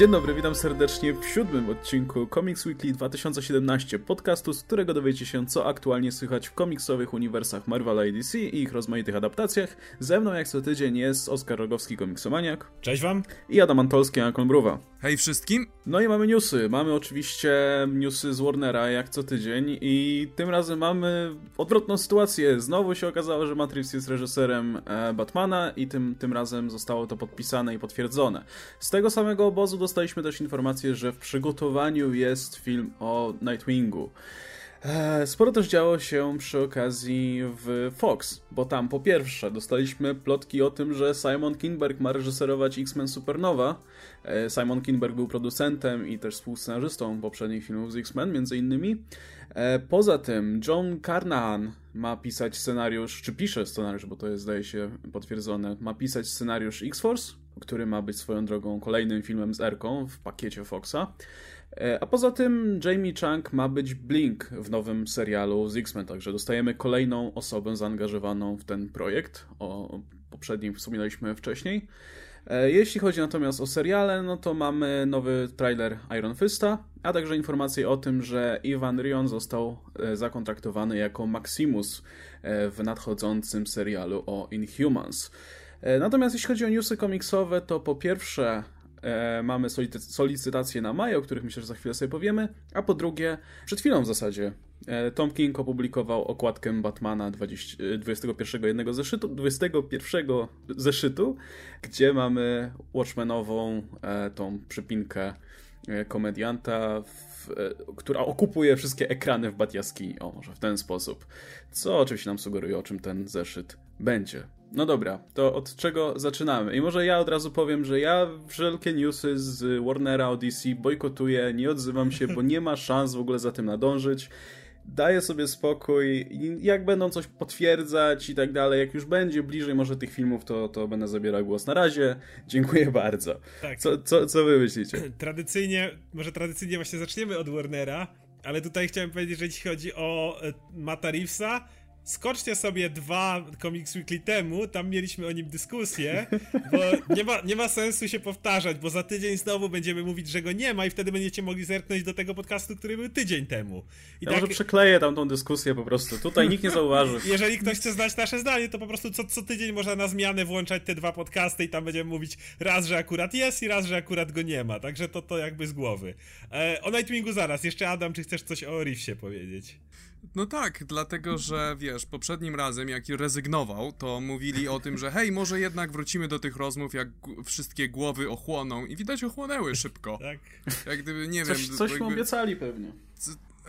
Dzień dobry, witam serdecznie w siódmym odcinku Comics Weekly 2017, podcastu, z którego dowiecie się, co aktualnie słychać w komiksowych uniwersach Marvela i DC i ich rozmaitych adaptacjach. Ze mną jak co tydzień jest Oskar Rogowski, komiksomaniak. Cześć wam. I Adam Antolski, Ankon Bruwa. Hej wszystkim. No i mamy newsy. Mamy oczywiście newsy z Warnera, jak co tydzień i tym razem mamy odwrotną sytuację. Znowu się okazało, że Matrix jest reżyserem e, Batmana i tym, tym razem zostało to podpisane i potwierdzone. Z tego samego obozu dostaliśmy też informację, że w przygotowaniu jest film o Nightwingu. E, sporo też działo się przy okazji w Fox, bo tam po pierwsze dostaliśmy plotki o tym, że Simon Kinberg ma reżyserować X-Men Supernowa. E, Simon Kinberg był producentem i też współscenarzystą poprzednich filmów z X-Men, między innymi. E, poza tym John Carnahan ma pisać scenariusz, czy pisze scenariusz, bo to jest zdaje się potwierdzone, ma pisać scenariusz X-Force, który ma być swoją drogą kolejnym filmem z Erką w pakiecie Foxa. A poza tym Jamie Chang ma być Blink w nowym serialu z X-Men, także dostajemy kolejną osobę zaangażowaną w ten projekt. O poprzednim wspominaliśmy wcześniej. Jeśli chodzi natomiast o seriale, no to mamy nowy trailer Iron Fista, a także informacje o tym, że Ivan Rion został zakontraktowany jako Maximus w nadchodzącym serialu o Inhumans. Natomiast jeśli chodzi o newsy komiksowe, to po pierwsze e, mamy solicytacje na maj, o których myślę, że za chwilę sobie powiemy, a po drugie, przed chwilą w zasadzie, e, Tom King opublikował okładkę Batmana 20, 21 jednego zeszytu, 21 zeszytu, gdzie mamy Watchmenową e, tą przypinkę e, komedianta, w, e, która okupuje wszystkie ekrany w Batjaskini. O, może w ten sposób. Co oczywiście nam sugeruje, o czym ten zeszyt będzie. No dobra, to od czego zaczynamy? I może ja od razu powiem, że ja wszelkie newsy z Warnera o DC bojkotuję, nie odzywam się, bo nie ma szans w ogóle za tym nadążyć. Daję sobie spokój, jak będą coś potwierdzać i tak dalej, jak już będzie bliżej może tych filmów, to, to będę zabierał głos. Na razie, dziękuję bardzo. Tak. Co, co, co wy myślicie? Tradycyjnie, może tradycyjnie właśnie zaczniemy od Warnera, ale tutaj chciałem powiedzieć, że jeśli chodzi o e, Mata Reevesa, Skoczcie sobie dwa Comics Weekly temu, tam mieliśmy o nim dyskusję, bo nie ma, nie ma sensu się powtarzać, bo za tydzień znowu będziemy mówić, że go nie ma i wtedy będziecie mogli zerknąć do tego podcastu, który był tydzień temu. I ja tak... może przekleję tam tą dyskusję po prostu, tutaj nikt nie zauważy. Jeżeli ktoś chce znać nasze zdanie, to po prostu co, co tydzień można na zmianę włączać te dwa podcasty i tam będziemy mówić raz, że akurat jest i raz, że akurat go nie ma, także to, to jakby z głowy. E, o Nightwingu zaraz, jeszcze Adam, czy chcesz coś o Reevesie powiedzieć? No tak, dlatego że wiesz, poprzednim razem jak rezygnował, to mówili o tym, że hej, może jednak wrócimy do tych rozmów, jak wszystkie głowy ochłoną i widać ochłonęły szybko. Tak. Jak gdyby, nie coś, wiem... Coś jakby... obiecali pewnie.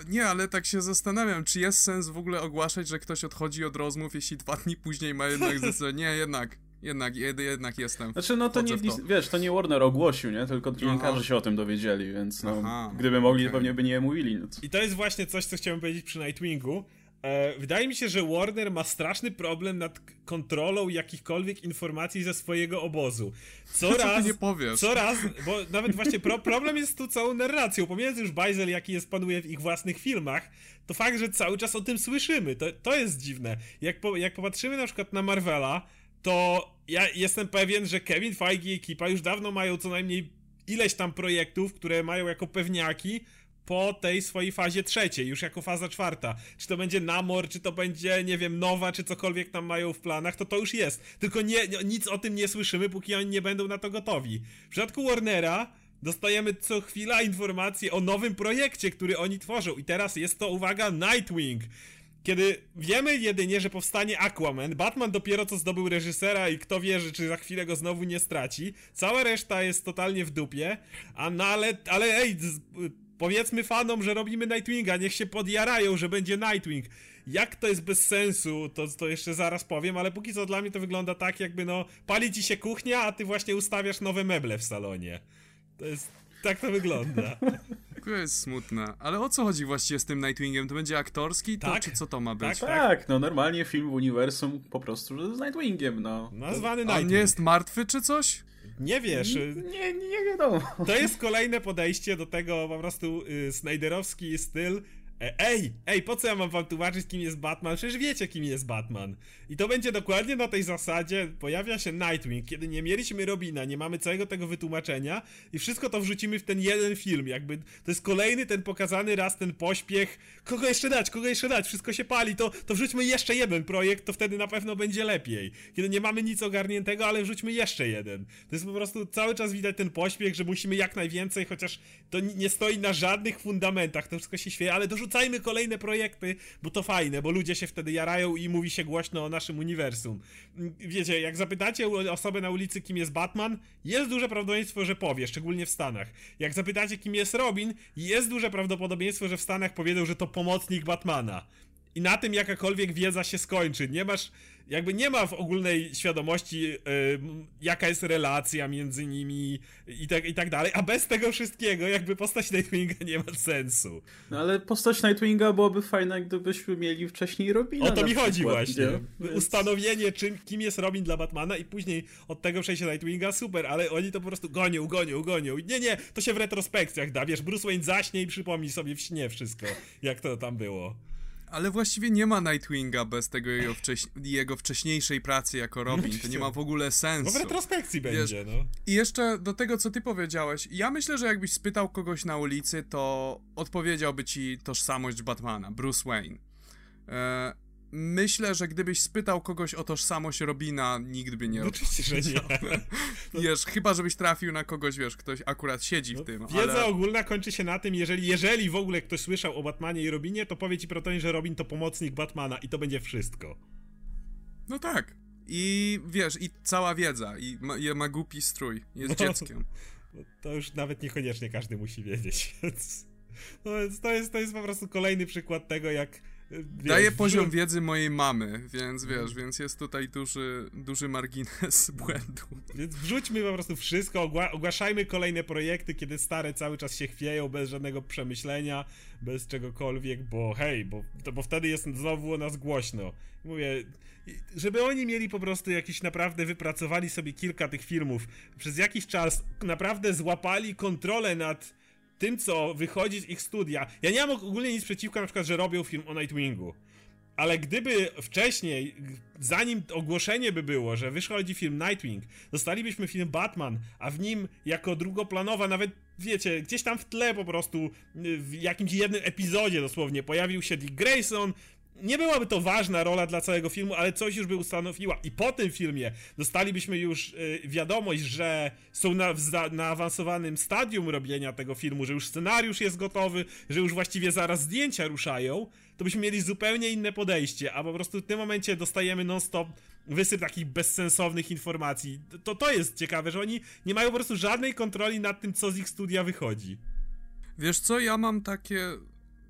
Nie, ale tak się zastanawiam, czy jest sens w ogóle ogłaszać, że ktoś odchodzi od rozmów, jeśli dwa dni później ma jednak zdecydować, nie, jednak, jednak, jednak jestem. Znaczy, no to nie, to. wiesz, to nie Warner ogłosił, nie? Tylko dziennikarze się o tym dowiedzieli, więc no, Aha, gdyby mogli, okay. pewnie by nie mówili. No I to jest właśnie coś, co chciałem powiedzieć przy Nightwingu. E, wydaje mi się, że Warner ma straszny problem nad kontrolą jakichkolwiek informacji ze swojego obozu. Co, co raz, nie powiesz? Co raz, bo nawet właśnie pro, problem jest tu całą narracją. Pomijając już bajzel, jaki jest panuje w ich własnych filmach, to fakt, że cały czas o tym słyszymy, to, to jest dziwne. Jak, po, jak popatrzymy na przykład na Marvela, to ja jestem pewien, że Kevin Feige i ekipa już dawno mają co najmniej ileś tam projektów, które mają jako pewniaki po tej swojej fazie trzeciej, już jako faza czwarta. Czy to będzie Namor, czy to będzie, nie wiem, Nowa, czy cokolwiek tam mają w planach, to to już jest. Tylko nie, nic o tym nie słyszymy, póki oni nie będą na to gotowi. W przypadku Warnera dostajemy co chwila informacje o nowym projekcie, który oni tworzą i teraz jest to, uwaga, Nightwing. Kiedy wiemy jedynie, że powstanie Aquaman, Batman dopiero co zdobył reżysera i kto wie, czy za chwilę go znowu nie straci, cała reszta jest totalnie w dupie, a no ale, ale ej, powiedzmy fanom, że robimy Nightwinga, niech się podjarają, że będzie Nightwing. Jak to jest bez sensu, to, to jeszcze zaraz powiem, ale póki co dla mnie to wygląda tak, jakby no, pali ci się kuchnia, a ty właśnie ustawiasz nowe meble w salonie. To jest, tak to wygląda. To jest smutne. Ale o co chodzi właściwie z tym Nightwingiem? To będzie aktorski? To, tak? Czy co to ma być? Tak, tak, no normalnie film w uniwersum po prostu z Nightwingiem, no. Nazwany Nightwing. On nie jest martwy czy coś? Nie wiesz. Nie, nie wiadomo. To jest kolejne podejście do tego po prostu y, Snyderowski styl ej, ej, po co ja mam wam tłumaczyć, kim jest Batman? Przecież wiecie, kim jest Batman. I to będzie dokładnie na tej zasadzie. Pojawia się Nightwing, kiedy nie mieliśmy Robina, nie mamy całego tego wytłumaczenia i wszystko to wrzucimy w ten jeden film. Jakby to jest kolejny ten pokazany raz ten pośpiech. Kogo jeszcze dać, kogo jeszcze dać? Wszystko się pali, to, to wrzućmy jeszcze jeden projekt, to wtedy na pewno będzie lepiej. Kiedy nie mamy nic ogarniętego, ale wrzućmy jeszcze jeden. To jest po prostu cały czas widać ten pośpiech, że musimy jak najwięcej, chociaż to nie stoi na żadnych fundamentach, to wszystko się świeje, ale dorzucajmy kolejne projekty, bo to fajne, bo ludzie się wtedy jarają i mówi się głośno o naszym uniwersum. Wiecie, jak zapytacie osobę na ulicy, kim jest Batman, jest duże prawdopodobieństwo, że powie, szczególnie w Stanach. Jak zapytacie, kim jest Robin, jest duże prawdopodobieństwo, że w Stanach powiedzą, że to pomocnik Batmana. I na tym jakakolwiek wiedza się skończy. Nie masz jakby nie ma w ogólnej świadomości, yy, jaka jest relacja między nimi i tak, i tak dalej, a bez tego wszystkiego jakby postać Nightwinga nie ma sensu. No ale postać Nightwinga byłoby fajna, gdybyśmy mieli wcześniej Robina. O to mi chodzi właśnie. Więc... Ustanowienie, czym, kim jest Robin dla Batmana i później od tego przejście Nightwinga, super, ale oni to po prostu gonią, gonią, gonią. Nie, nie, to się w retrospekcjach da, wiesz, Bruce Wayne zaśnie i przypomni sobie w śnie wszystko, jak to tam było. Ale właściwie nie ma Nightwinga bez tego jego, wcześ jego wcześniejszej pracy jako Robin. To nie ma w ogóle sensu. No w retrospekcji Wiesz, będzie, no. I jeszcze do tego, co ty powiedziałeś. Ja myślę, że jakbyś spytał kogoś na ulicy, to odpowiedziałby ci tożsamość Batmana, Bruce Wayne. E, Myślę, że gdybyś spytał kogoś o tożsamość Robina, nikt by nie no, Oczywiście, że nie. Wiesz, chyba żebyś trafił na kogoś, wiesz, ktoś akurat siedzi no, w tym. Wiedza ale... ogólna kończy się na tym, jeżeli, jeżeli w ogóle ktoś słyszał o Batmanie i Robinie, to powie ci Protonie, że Robin to pomocnik Batmana i to będzie wszystko. No tak. I wiesz, i cała wiedza, i ma, ma głupi strój, jest no, dzieckiem. No, to już nawet niekoniecznie każdy musi wiedzieć. No więc to jest, to jest po prostu kolejny przykład tego, jak Wiesz, Daje poziom wiedzy mojej mamy, więc wiesz, więc jest tutaj duży, duży margines błędu. Więc wrzućmy po prostu wszystko, ogła ogłaszajmy kolejne projekty, kiedy stare cały czas się chwieją, bez żadnego przemyślenia, bez czegokolwiek, bo hej, bo, to, bo wtedy jest znowu o nas głośno. Mówię, żeby oni mieli po prostu jakiś naprawdę wypracowali sobie kilka tych filmów, przez jakiś czas naprawdę złapali kontrolę nad tym, co wychodzi z ich studia. Ja nie mam ogólnie nic przeciwko na przykład, że robią film o Nightwingu. Ale gdyby wcześniej, zanim ogłoszenie by było, że wychodzi film Nightwing, dostalibyśmy film Batman, a w nim jako drugoplanowa, nawet wiecie, gdzieś tam w tle po prostu, w jakimś jednym epizodzie dosłownie, pojawił się Dick Grayson, nie byłaby to ważna rola dla całego filmu, ale coś już by ustanowiła. I po tym filmie dostalibyśmy już y, wiadomość, że są na, na awansowanym stadium robienia tego filmu, że już scenariusz jest gotowy, że już właściwie zaraz zdjęcia ruszają, to byśmy mieli zupełnie inne podejście, a po prostu w tym momencie dostajemy non-stop wysyp takich bezsensownych informacji. To, to jest ciekawe, że oni nie mają po prostu żadnej kontroli nad tym, co z ich studia wychodzi. Wiesz co, ja mam takie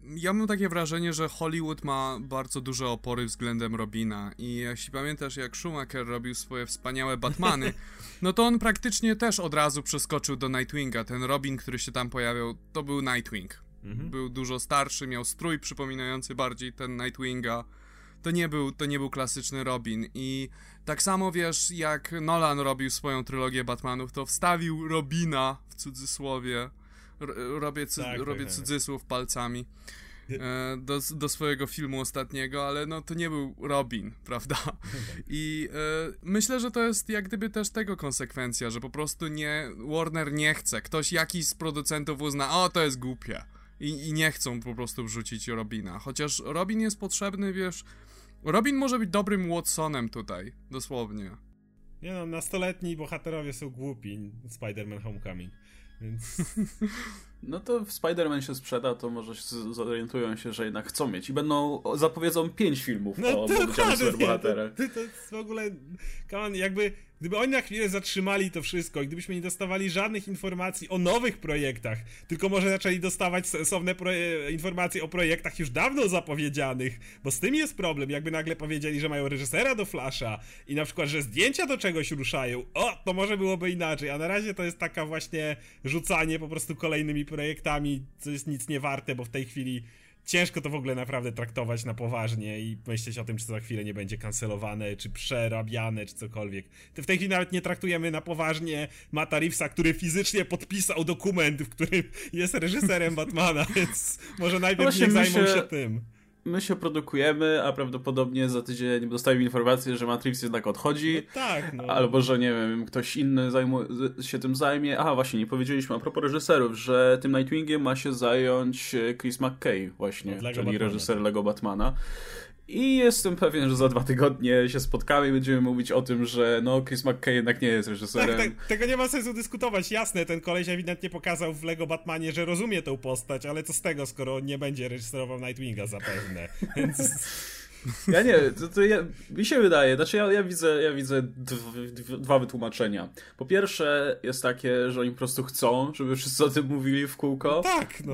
ja mam takie wrażenie, że Hollywood ma bardzo duże opory względem Robina i jeśli pamiętasz jak Schumacher robił swoje wspaniałe Batmany, no to on praktycznie też od razu przeskoczył do Nightwinga. Ten Robin, który się tam pojawiał, to był Nightwing. Mhm. Był dużo starszy, miał strój przypominający bardziej ten Nightwinga. To nie, był, to nie był klasyczny Robin i tak samo wiesz, jak Nolan robił swoją trylogię Batmanów, to wstawił Robina w cudzysłowie robię, cy tak, robię tak, cudzysłów palcami e, do, do swojego filmu ostatniego, ale no to nie był Robin, prawda? Tak. I e, myślę, że to jest jak gdyby też tego konsekwencja, że po prostu nie, Warner nie chce, ktoś jakiś z producentów uzna, o to jest głupie i, i nie chcą po prostu wrzucić Robina, chociaż Robin jest potrzebny, wiesz, Robin może być dobrym Watsonem tutaj, dosłownie. Nie no, nastoletni bohaterowie są głupi, Spider-Man Homecoming. Więc... No to w Spider-Man się sprzeda, to może zorientują się, że jednak chcą mieć. I będą, zapowiedzą pięć filmów no, o oddziale superbohaterach. To, to, to jest w ogóle, on, jakby Gdyby oni na chwilę zatrzymali to wszystko i gdybyśmy nie dostawali żadnych informacji o nowych projektach, tylko może zaczęli dostawać sensowne informacje o projektach już dawno zapowiedzianych, bo z tym jest problem, jakby nagle powiedzieli, że mają reżysera do Flasha i na przykład, że zdjęcia do czegoś ruszają, o, to może byłoby inaczej, a na razie to jest taka właśnie rzucanie po prostu kolejnymi projektami, co jest nic nie warte, bo w tej chwili ciężko to w ogóle naprawdę traktować na poważnie i myśleć o tym, czy to za chwilę nie będzie kancelowane, czy przerabiane, czy cokolwiek. W tej chwili nawet nie traktujemy na poważnie Mata Reevesa, który fizycznie podpisał dokument, w którym jest reżyserem Batmana, więc może najpierw no niech zajmą się... się tym my się produkujemy, a prawdopodobnie za tydzień dostajemy informację, że Matrix jednak odchodzi. No tak, no. Albo, że nie wiem, ktoś inny się tym zajmie. Aha, właśnie, nie powiedzieliśmy a propos reżyserów, że tym Nightwingiem ma się zająć Chris McKay właśnie, czyli Batmana. reżyser Lego Batmana. I jestem pewien, że za dwa tygodnie się spotkamy i będziemy mówić o tym, że no Chris McKay jednak nie jest reżyserem. Tak, tak, tego nie ma sensu dyskutować. Jasne, ten koleś ewidentnie pokazał w Lego Batmanie, że rozumie tę postać, ale co z tego, skoro nie będzie reżyserował Nightwinga zapewne. Więc... Ja nie, to, to ja, mi się wydaje, znaczy ja, ja widzę, ja widzę dwa wytłumaczenia. Po pierwsze jest takie, że oni po prostu chcą, żeby wszyscy o tym mówili w kółko. Tak, no.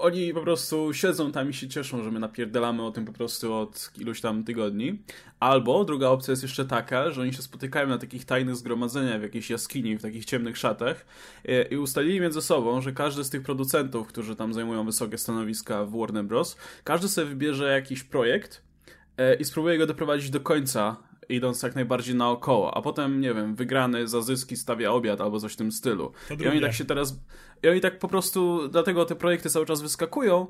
Oni po prostu siedzą tam i się cieszą, że my napierdalamy o tym po prostu od iluś tam tygodni. Albo druga opcja jest jeszcze taka, że oni się spotykają na takich tajnych zgromadzeniach w jakiejś jaskini, w takich ciemnych szatach i, i ustalili między sobą, że każdy z tych producentów, którzy tam zajmują wysokie stanowiska w Warner Bros., każdy sobie wybierze jakiś projekt, E, i spróbuję go doprowadzić do końca, idąc jak najbardziej naokoło, a potem, nie wiem, wygrany za zyski stawia obiad albo coś w tym stylu. I oni tak się teraz. I oni tak po prostu, dlatego te projekty cały czas wyskakują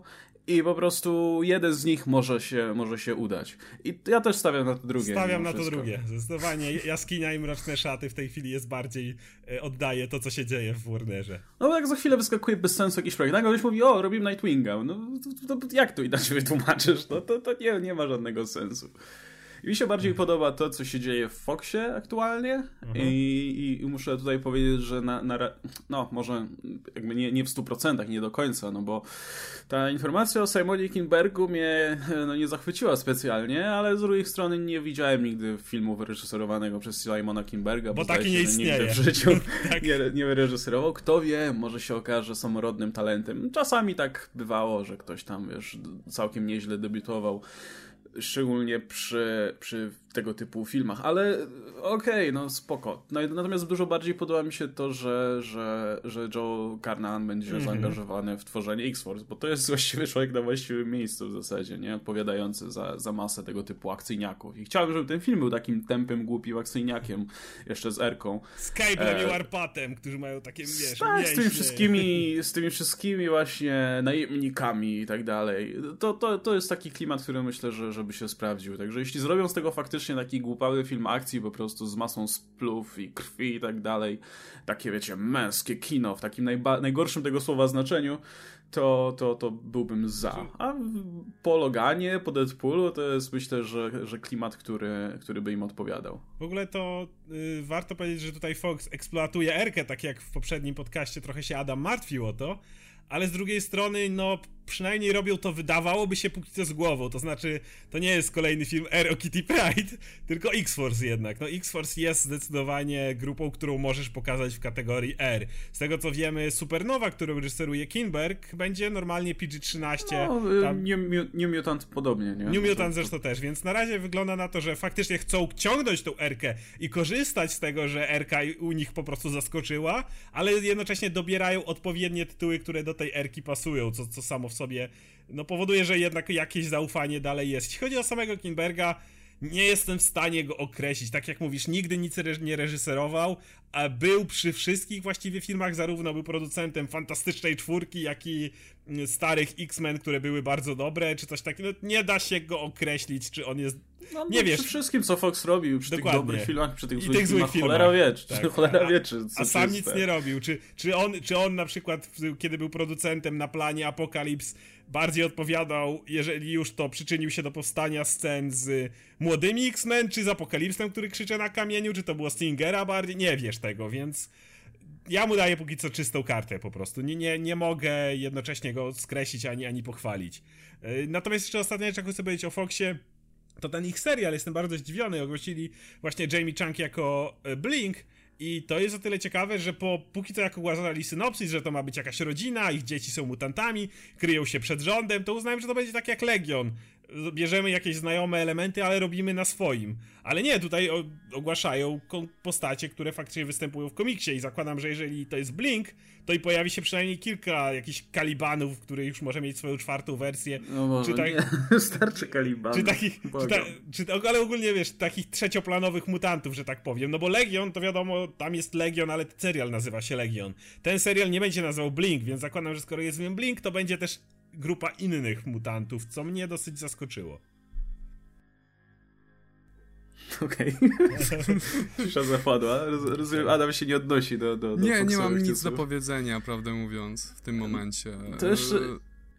i po prostu jeden z nich może się, może się udać. I ja też stawiam na to drugie. Stawiam na to drugie. Zdecydowanie jaskinia i mroczne szaty w tej chwili jest bardziej, e, oddaje to, co się dzieje w Warnerze. No jak za chwilę wyskakuje bez sensu jakiś projekt, nagle ktoś mówi, o, robimy Nightwinga. No to, to, jak to inaczej wytłumaczysz? No to, to nie, nie ma żadnego sensu. Mi się bardziej podoba to, co się dzieje w Foxie aktualnie mhm. I, i, muszę tutaj powiedzieć, że na, na no może jakby nie, nie w 100%, nie do końca, no bo ta informacja o Simonie Kinbergu mnie no, nie zachwyciła specjalnie, ale z drugiej strony nie widziałem nigdy filmu wyreżyserowanego przez Simona Kinberga, bo, bo taki nie istnieje. Nigdy w życiu tak. nie, nie wyreżyserował. Kto wie, może się okaże samorodnym talentem. Czasami tak bywało, że ktoś tam, wiesz, całkiem nieźle debiutował szczególnie przy, przy tego typu filmach, ale okej, okay, no spoko. No, natomiast dużo bardziej podoba mi się to, że, że, że Joe Carnahan będzie mm -hmm. zaangażowany w tworzenie X-Force, bo to jest właściwy człowiek na właściwym miejscu w zasadzie, nie? Odpowiadający za, za masę tego typu akcyjniaków. I chciałbym, żeby ten film był takim tempem, głupim akcyjniaakiem, jeszcze z Erką. Z Cablem e... i Warpatem, którzy mają takie, wiesz, Tak, z tymi wszystkimi, z tymi wszystkimi właśnie najemnikami i tak dalej. To, to, to jest taki klimat, który myślę, że żeby się sprawdził. Także jeśli zrobią z tego faktycznie faktycznie taki głupawy film akcji po prostu z masą splów i krwi i tak dalej. Takie, wiecie, męskie kino w takim najgorszym tego słowa znaczeniu, to, to, to byłbym za. A po Loganie, po Deadpoolu to jest myślę, że, że klimat, który, który by im odpowiadał. W ogóle to y, warto powiedzieć, że tutaj Fox eksploatuje Erkę, tak jak w poprzednim podcaście trochę się Adam martwił o to, ale z drugiej strony, no przynajmniej robią to, wydawałoby się póki co z głową. To znaczy, to nie jest kolejny film R o Kitty Pride, tylko X-Force jednak. No X-Force jest zdecydowanie grupą, którą możesz pokazać w kategorii R. Z tego co wiemy, Supernowa, którą reżyseruje Kinberg, będzie normalnie PG-13. No, tam... New, New Mutant podobnie, nie? New Mutant zresztą też, więc na razie wygląda na to, że faktycznie chcą ciągnąć tą R-kę i korzystać z tego, że R-ka u nich po prostu zaskoczyła, ale jednocześnie dobierają odpowiednie tytuły, które do tej R-ki pasują, co, co samo w sobie no, powoduje, że jednak jakieś zaufanie dalej jest. Jeśli chodzi o samego Kinberga, nie jestem w stanie go określić. Tak jak mówisz, nigdy nic nie reżyserował, a był przy wszystkich właściwie filmach, zarówno był producentem Fantastycznej Czwórki, jak i mm, starych X-Men, które były bardzo dobre, czy coś takiego. No, nie da się go określić, czy on jest... No, nie wiesz. Przy wszystkim, co Fox robił, przy Dokładnie. tych dobrych filmach, przy tych, I złych, tych złych filmach, cholera wie, tak. cholera wie, czy, A sam nic nie robił. Czy, czy, on, czy on na przykład, kiedy był producentem na planie Apokalips, bardziej odpowiadał, jeżeli już to przyczynił się do powstania scen z młodymi X-Men, czy z Apokalipsem, który krzycze na kamieniu, czy to było Stingera bardziej, nie wiesz tego, więc ja mu daję póki co czystą kartę po prostu. Nie, nie, nie mogę jednocześnie go skreślić ani, ani pochwalić. E, natomiast jeszcze ostatnia rzecz, jak chcę powiedzieć o Foxie, to ten ich serial, jestem bardzo zdziwiony, ogłosili właśnie Jamie Chang jako e, Blink, i to jest o tyle ciekawe, że po, póki co jak ogłaszali synopsis, że to ma być jakaś rodzina, ich dzieci są mutantami, kryją się przed rządem, to uznałem, że to będzie tak jak Legion. Bierzemy jakieś znajome elementy, ale robimy na swoim. Ale nie, tutaj ogłaszają postacie, które faktycznie występują w komiksie i zakładam, że jeżeli to jest Blink, to i pojawi się przynajmniej kilka jakichś kalibanów, który już może mieć swoją czwartą wersję. No może, czy tak, nie. Starczy kalibanów. Czy takich, czy ta, czy, ale ogólnie wiesz, takich trzecioplanowych mutantów, że tak powiem. No bo Legion, to wiadomo, tam jest Legion, ale serial nazywa się Legion. Ten serial nie będzie nazywał Blink, więc zakładam, że skoro jest w Blink, to będzie też grupa innych mutantów, co mnie dosyć zaskoczyło. Okej. Okay. Cisza zapadła. Rozumiem, Adam się nie odnosi do, do, do Nie, nie mam nic do powiedzenia, prawdę mówiąc, w tym momencie. To jeszcze...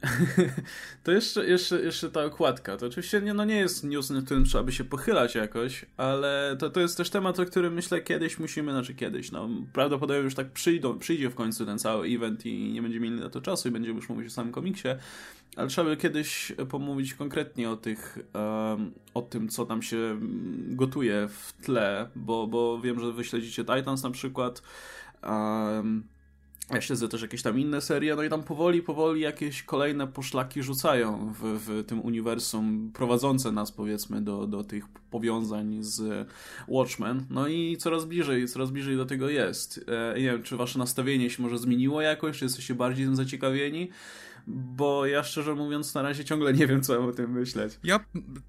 To jeszcze, jeszcze, jeszcze ta okładka. To oczywiście nie, no nie jest news, na którym trzeba by się pochylać jakoś, ale to, to jest też temat, o którym myślę kiedyś musimy, znaczy kiedyś, no prawdopodobnie już tak przyjdą, przyjdzie w końcu ten cały event i nie będziemy mieli na to czasu i będziemy już mówić o samym komiksie, ale trzeba by kiedyś pomówić konkretnie o tych, um, o tym, co tam się gotuje w tle, bo, bo wiem, że wy śledzicie Titans na przykład, um, śledzę też jakieś tam inne serie, no i tam powoli, powoli jakieś kolejne poszlaki rzucają w, w tym uniwersum, prowadzące nas powiedzmy do, do tych powiązań z Watchmen. No i coraz bliżej, coraz bliżej do tego jest. E, nie wiem, czy wasze nastawienie się może zmieniło jakoś, czy jesteście bardziej tym zaciekawieni? Bo ja szczerze mówiąc na razie ciągle nie wiem, co mam o tym myśleć. Ja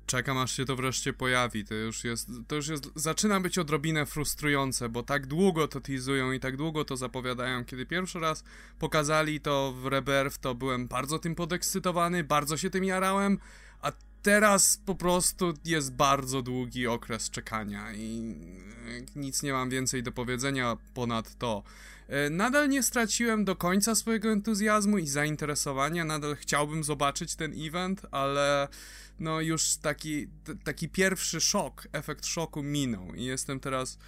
czekam, aż się to wreszcie pojawi. To już jest, to już jest, zaczyna być odrobinę frustrujące, bo tak długo to teasują i tak długo to zapowiadają. Kiedy pierwszy raz pokazali to w Rebirth, to byłem bardzo tym podekscytowany, bardzo się tym jarałem, a teraz po prostu jest bardzo długi okres czekania i nic nie mam więcej do powiedzenia ponad to. E, nadal nie straciłem do końca swojego entuzjazmu i zainteresowania, nadal chciałbym zobaczyć ten event, ale no już taki, taki pierwszy szok, efekt szoku minął i jestem teraz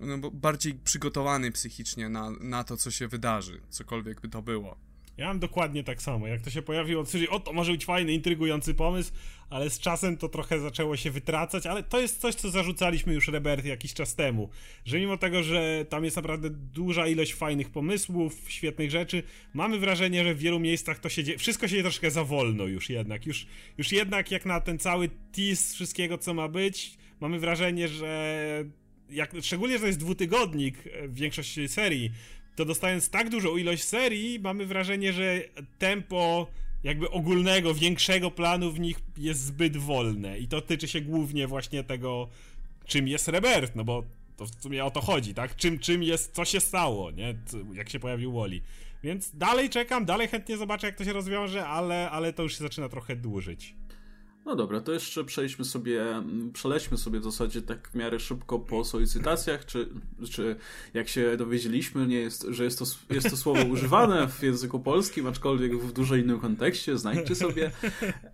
no, bardziej przygotowany psychicznie na, na to, co się wydarzy, cokolwiek by to było. Ja mam dokładnie tak samo. Jak to się pojawiło, to o, to może być fajny, intrygujący pomysł, ale z czasem to trochę zaczęło się wytracać, ale to jest coś, co zarzucaliśmy już Rebert jakiś czas temu, że mimo tego, że tam jest naprawdę duża ilość fajnych pomysłów, świetnych rzeczy, mamy wrażenie, że w wielu miejscach to się dzieje, wszystko się dzieje troszkę za wolno już jednak, już, już jednak jak na ten cały tease wszystkiego, co ma być, mamy wrażenie, że jak, szczególnie, że to jest dwutygodnik w większości serii, to dostając tak dużą ilość serii, mamy wrażenie, że tempo jakby ogólnego, większego planu w nich jest zbyt wolne. I to tyczy się głównie właśnie tego, czym jest Rebirth, no bo to w sumie o to chodzi, tak? Czym, czym jest, co się stało, nie? Jak się pojawił Wally. Więc dalej czekam, dalej chętnie zobaczę, jak to się rozwiąże, ale, ale to już się zaczyna trochę dłużyć. No dobra, to jeszcze przejdźmy sobie, przelećmy sobie w zasadzie tak w miarę szybko po solicitacjach, czy, czy jak się dowiedzieliśmy, nie jest, że jest to, jest to słowo używane w języku polskim, aczkolwiek w dużo innym kontekście, znajdźcie sobie.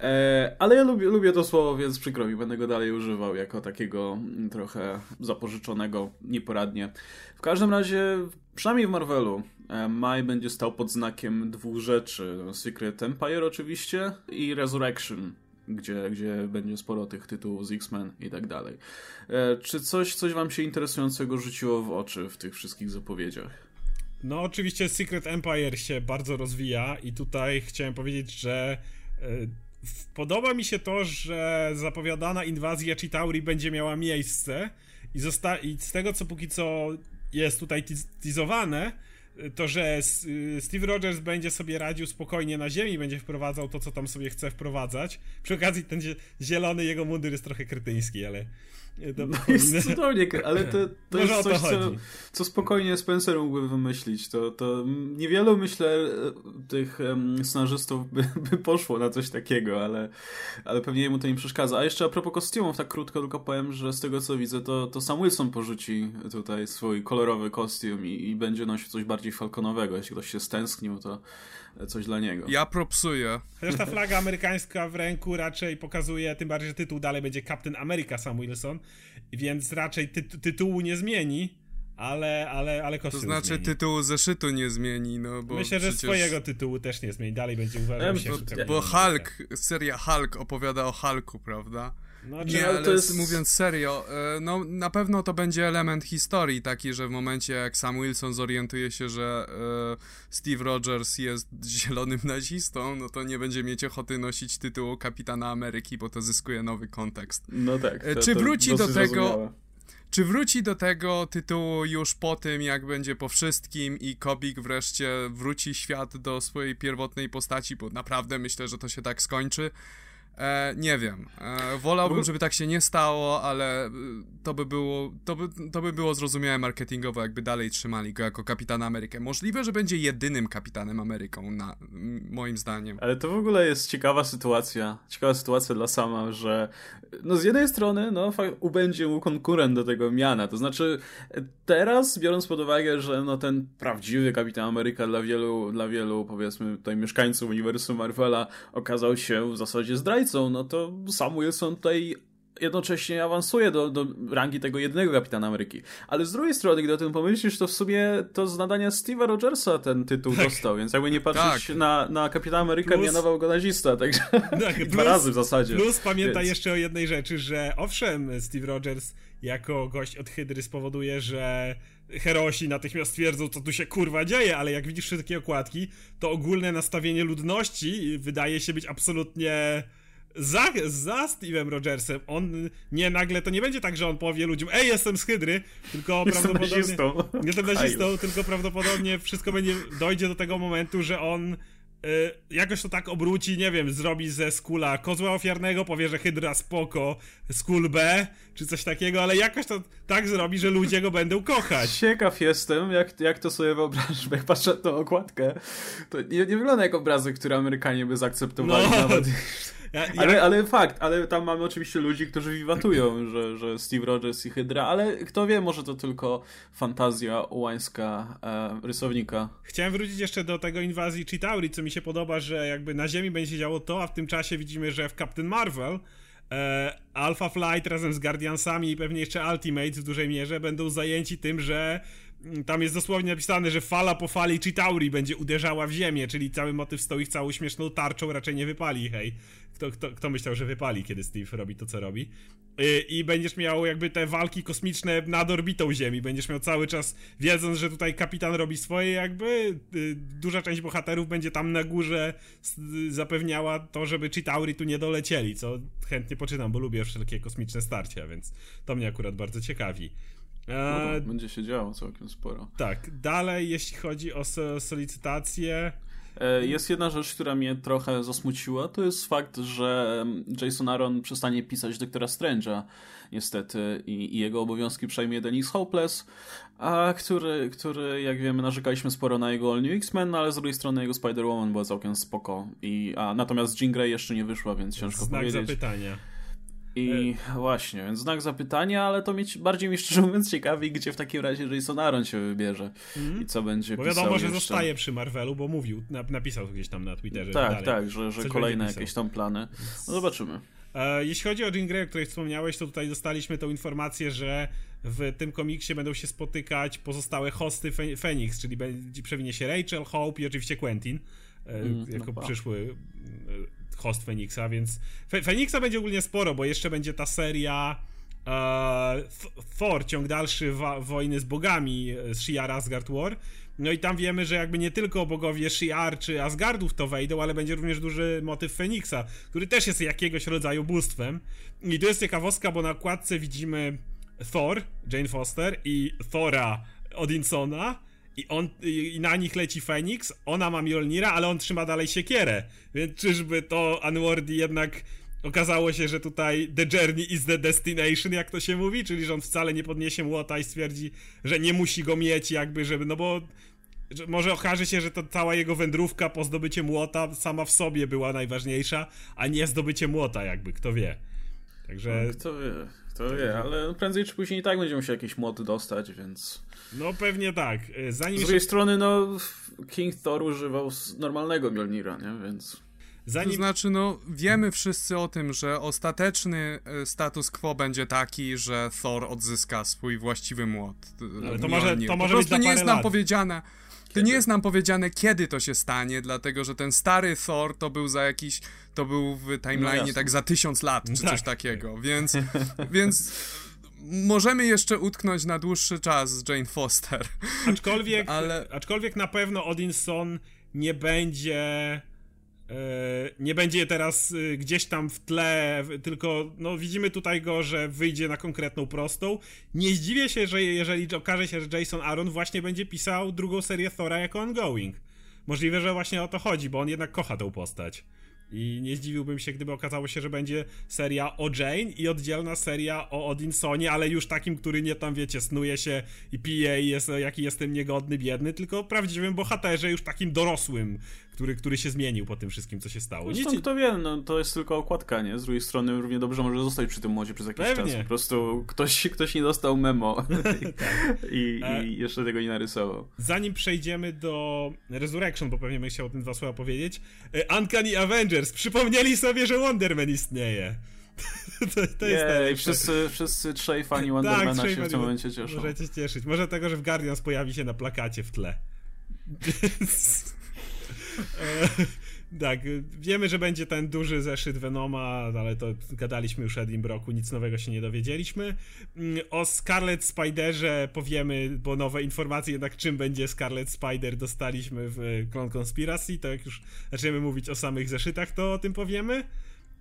E, ale ja lubię, lubię to słowo, więc przykro mi, będę go dalej używał jako takiego trochę zapożyczonego nieporadnie. W każdym razie, przynajmniej w Marvelu, e, Maj będzie stał pod znakiem dwóch rzeczy. Secret Empire oczywiście i Resurrection gdzie, gdzie będzie sporo tych tytułów z X-Men i tak dalej. E, czy coś, coś wam się interesującego rzuciło w oczy w tych wszystkich zapowiedziach? No oczywiście Secret Empire się bardzo rozwija i tutaj chciałem powiedzieć, że e, podoba mi się to, że zapowiadana inwazja Chitauri będzie miała miejsce i, i z tego co póki co jest tutaj teasowane, to, że y, Steve Rogers będzie sobie radził spokojnie na ziemi, będzie wprowadzał to, co tam sobie chce wprowadzać. Przy okazji ten zielony jego mundur jest trochę krytyński, ale no, jest cudownie, ale to, to jest coś, co, co, spokojnie Spencer mógłby wymyślić. To, to niewielu, myślę, tych um, scenarzystów by, by, poszło na coś takiego, ale, ale pewnie mu to nie przeszkadza. A jeszcze a propos kostiumów, tak krótko tylko powiem, że z tego co widzę, to, to Sam Wilson porzuci tutaj swój kolorowy kostium i, i będzie nosił coś bardziej falkonowego. Jeśli ktoś się stęsknił, to coś dla niego. Ja propsuję. Chociaż ta flaga amerykańska w ręku raczej pokazuje, tym bardziej, że tytuł dalej będzie Captain America Sam Wilson, więc raczej ty tytułu nie zmieni, ale, ale, ale kostium To znaczy zmieni. tytułu zeszytu nie zmieni, no bo Myślę, że swojego tytułu też nie zmieni, dalej będzie uważał się Bo, bo Hulk, seria Hulk opowiada o Hulku, prawda? Znaczy, nie, ale to jest... mówiąc serio, e, no na pewno to będzie element historii taki, że w momencie jak Sam Wilson zorientuje się, że e, Steve Rogers jest zielonym nazistą, no to nie będzie mieć ochoty nosić tytułu Kapitana Ameryki, bo to zyskuje nowy kontekst. No tak. E, to, Czy wróci do tego... Zrozumiałe. Czy wróci do tego tytułu już po tym, jak będzie po wszystkim i Kobik wreszcie wróci świat do swojej pierwotnej postaci, bo naprawdę myślę, że to się tak skończy. E, nie wiem. E, wolałbym, żeby tak się nie stało, ale e, to by było, to by, to by było zrozumiałe marketingowo, jakby dalej trzymali go jako kapitan Amerykę. Możliwe, że będzie jedynym kapitanem Ameryką, na, moim zdaniem. Ale to w ogóle jest ciekawa sytuacja. Ciekawa sytuacja dla sama, że no z jednej strony, no ubędzie mu konkurent do tego miana. To znaczy, teraz, biorąc pod uwagę, że no ten prawdziwy kapitan Ameryka dla wielu, dla wielu, powiedzmy, tutaj mieszkańców uniwersum Marvela okazał się w zasadzie zdrajcą no to Sam Wilson tutaj jednocześnie awansuje do, do rangi tego jednego Kapitana Ameryki. Ale z drugiej strony, gdy o tym pomyślisz, to w sumie to z nadania Steve'a Rogersa ten tytuł tak. dostał, więc jakby nie patrzeć tak. na, na Kapitana Amerykę, plus, mianował go nazista, także tak, dwa plus, razy w zasadzie. Plus pamiętaj więc. jeszcze o jednej rzeczy, że owszem, Steve Rogers jako gość od Hydry spowoduje, że herosi natychmiast twierdzą, co tu się kurwa dzieje, ale jak widzisz wszystkie okładki, to ogólne nastawienie ludności wydaje się być absolutnie za, za Steve'em Rogersem. On nie nagle, to nie będzie tak, że on powie ludziom, ej, jestem z Hydry, tylko jestem prawdopodobnie... Nazistą. Jestem nazistą, tylko prawdopodobnie wszystko będzie, dojdzie do tego momentu, że on y, jakoś to tak obróci, nie wiem, zrobi ze Skula kozła ofiarnego, powie, że Hydra spoko, Skul B, czy coś takiego, ale jakoś to tak zrobi, że ludzie go będą kochać. Ciekaw jestem, jak, jak to sobie wyobrażasz, jak patrzę na tą okładkę, to nie, nie wygląda jak obrazy, które Amerykanie by zaakceptowali no. nawet. Ja, ja... Ale, ale fakt, ale tam mamy oczywiście ludzi, którzy wiwatują, że, że Steve Rogers i Hydra, ale kto wie, może to tylko fantazja ułańska e, rysownika. Chciałem wrócić jeszcze do tego inwazji Chitauri, co mi się podoba, że jakby na Ziemi będzie się działo to, a w tym czasie widzimy, że w Captain Marvel Alpha Flight razem z Guardiansami i pewnie jeszcze Ultimates w dużej mierze będą zajęci tym, że tam jest dosłownie napisane, że fala po fali Chitauri będzie uderzała w ziemię, czyli cały motyw tą ich całą śmieszną tarczą raczej nie wypali, hej. Kto, kto, kto myślał, że wypali, kiedy Steve robi to, co robi. I, I będziesz miał jakby te walki kosmiczne nad orbitą Ziemi. Będziesz miał cały czas, wiedząc, że tutaj kapitan robi swoje, jakby y, duża część bohaterów będzie tam na górze zapewniała to, żeby Chitauri tu nie dolecieli, co chętnie poczytam, bo lubię wszelkie kosmiczne starcia, więc to mnie akurat bardzo ciekawi. No tak, będzie się działo całkiem sporo. Tak, dalej jeśli chodzi o solicytację. E, jest jedna rzecz, która mnie trochę zasmuciła, to jest fakt, że Jason Aaron przestanie pisać Doktora Strange'a, niestety, i, i jego obowiązki przejmie Dennis Hopeless, a który, który, jak wiemy, narzekaliśmy sporo na jego All New X-Men, no ale z drugiej strony jego Spider-Woman była całkiem spoko. I, a, natomiast Jean Grey jeszcze nie wyszła, więc ciężko Znak powiedzieć. zapytania. I e... właśnie, więc znak zapytania, ale to mieć bardziej mi szczerze mówiąc ciekawi, gdzie w takim razie Jason Aaron się wybierze mm. i co będzie bo pisał wiadomo, że jeszcze. zostaje przy Marvelu, bo mówił, napisał gdzieś tam na Twitterze. Tak, dalej. tak, że, że kolejne jakieś tam plany. No zobaczymy. E, jeśli chodzi o Jean Grey, o której wspomniałeś, to tutaj dostaliśmy tą informację, że w tym komiksie będą się spotykać pozostałe hosty Phoenix, czyli przewinie się Rachel, Hope i oczywiście Quentin, e, mm, jako no przyszły host Phoenixa, więc Phoenixa będzie ogólnie sporo, bo jeszcze będzie ta seria e, Thor, ciąg dalszy wojny z bogami e, z Shi'ar Asgard War. No i tam wiemy, że jakby nie tylko bogowie Shi'ar czy Asgardów to wejdą, ale będzie również duży motyw Feniksa, który też jest jakiegoś rodzaju bóstwem. I tu jest ciekawostka, bo na okładce widzimy Thor, Jane Foster i Thora Odinsona, i on i na nich leci Fenix, ona ma Mjolnira, ale on trzyma dalej siekierę. Więc czyżby to Unworthy jednak okazało się, że tutaj the journey is the destination, jak to się mówi, czyli że on wcale nie podniesie młota i stwierdzi, że nie musi go mieć jakby, żeby, no bo może okaże się, że to cała jego wędrówka po zdobycie młota sama w sobie była najważniejsza, a nie zdobycie młota jakby, kto wie. Także... No, kto wie, kto wie, ale prędzej czy później i tak będziemy się jakieś młoty dostać, więc... No pewnie tak. E, zanim Z drugiej jeszcze... strony, no King Thor używał normalnego Mjolnira, nie? Więc... Zanim... To znaczy, no, wiemy wszyscy o tym, że ostateczny e, status quo będzie taki, że Thor odzyska swój właściwy młot. Ale to może, to może po prostu nie jest nam lat. powiedziane. Nie jest nam powiedziane, kiedy to się stanie, dlatego że ten stary Thor to był za jakiś, to był w timeline No tak za tysiąc lat, czy Tak. coś takiego, więc, więc możemy jeszcze utknąć na dłuższy czas z Jane Foster. Aczkolwiek, Ale- aczkolwiek na pewno Odinson nie będzie. E, nie będzie teraz e, gdzieś tam w tle, tylko no, widzimy tutaj go, że wyjdzie na konkretną prostą. Nie zdziwię się, że jeżeli okaże się, że Jason Aaron właśnie będzie pisał drugą serię Thora jako ongoing. Możliwe, że właśnie o to chodzi, bo on jednak kocha tą postać. I nie zdziwiłbym się, gdyby okazało się, że będzie seria o Jane i oddzielna seria o Odinsonie, ale już takim, który nie tam, wiecie, snuje się i pije i jest, jaki jestem niegodny, biedny, tylko prawdziwym bohaterze, już takim dorosłym, który, który się zmienił po tym wszystkim, co się stało. Nic, Zresztą kto wie, no, to jest tylko okładka, nie? Z drugiej strony równie dobrze może zostać przy tym modzie przez jakiś Pewnie. czas. Po prostu ktoś, ktoś nie dostał memo i, E. i jeszcze tego nie narysował. Zanim przejdziemy do Resurrection, bo pewnie bym chciał o tym dwa słowa powiedzieć, e, Uncanny Avengers przypomnieli sobie, że Wonder Man istnieje. to, to jest Jej, najlepsze. wszyscy, wszyscy trzej fani Wondermana trzej się w tym momencie cieszą. Możecie cieszyć. Może tego, że w Guardians pojawi się na plakacie w tle. E, tak, wiemy, że będzie ten duży zeszyt Venoma, ale to gadaliśmy już o Edinbroku, nic nowego się nie dowiedzieliśmy. Mm, O Scarlet Spiderze powiemy, bo nowe informacje jednak czym będzie Scarlet Spider dostaliśmy w Clone Conspiracy, to jak już zaczniemy mówić o samych zeszytach, to o tym powiemy.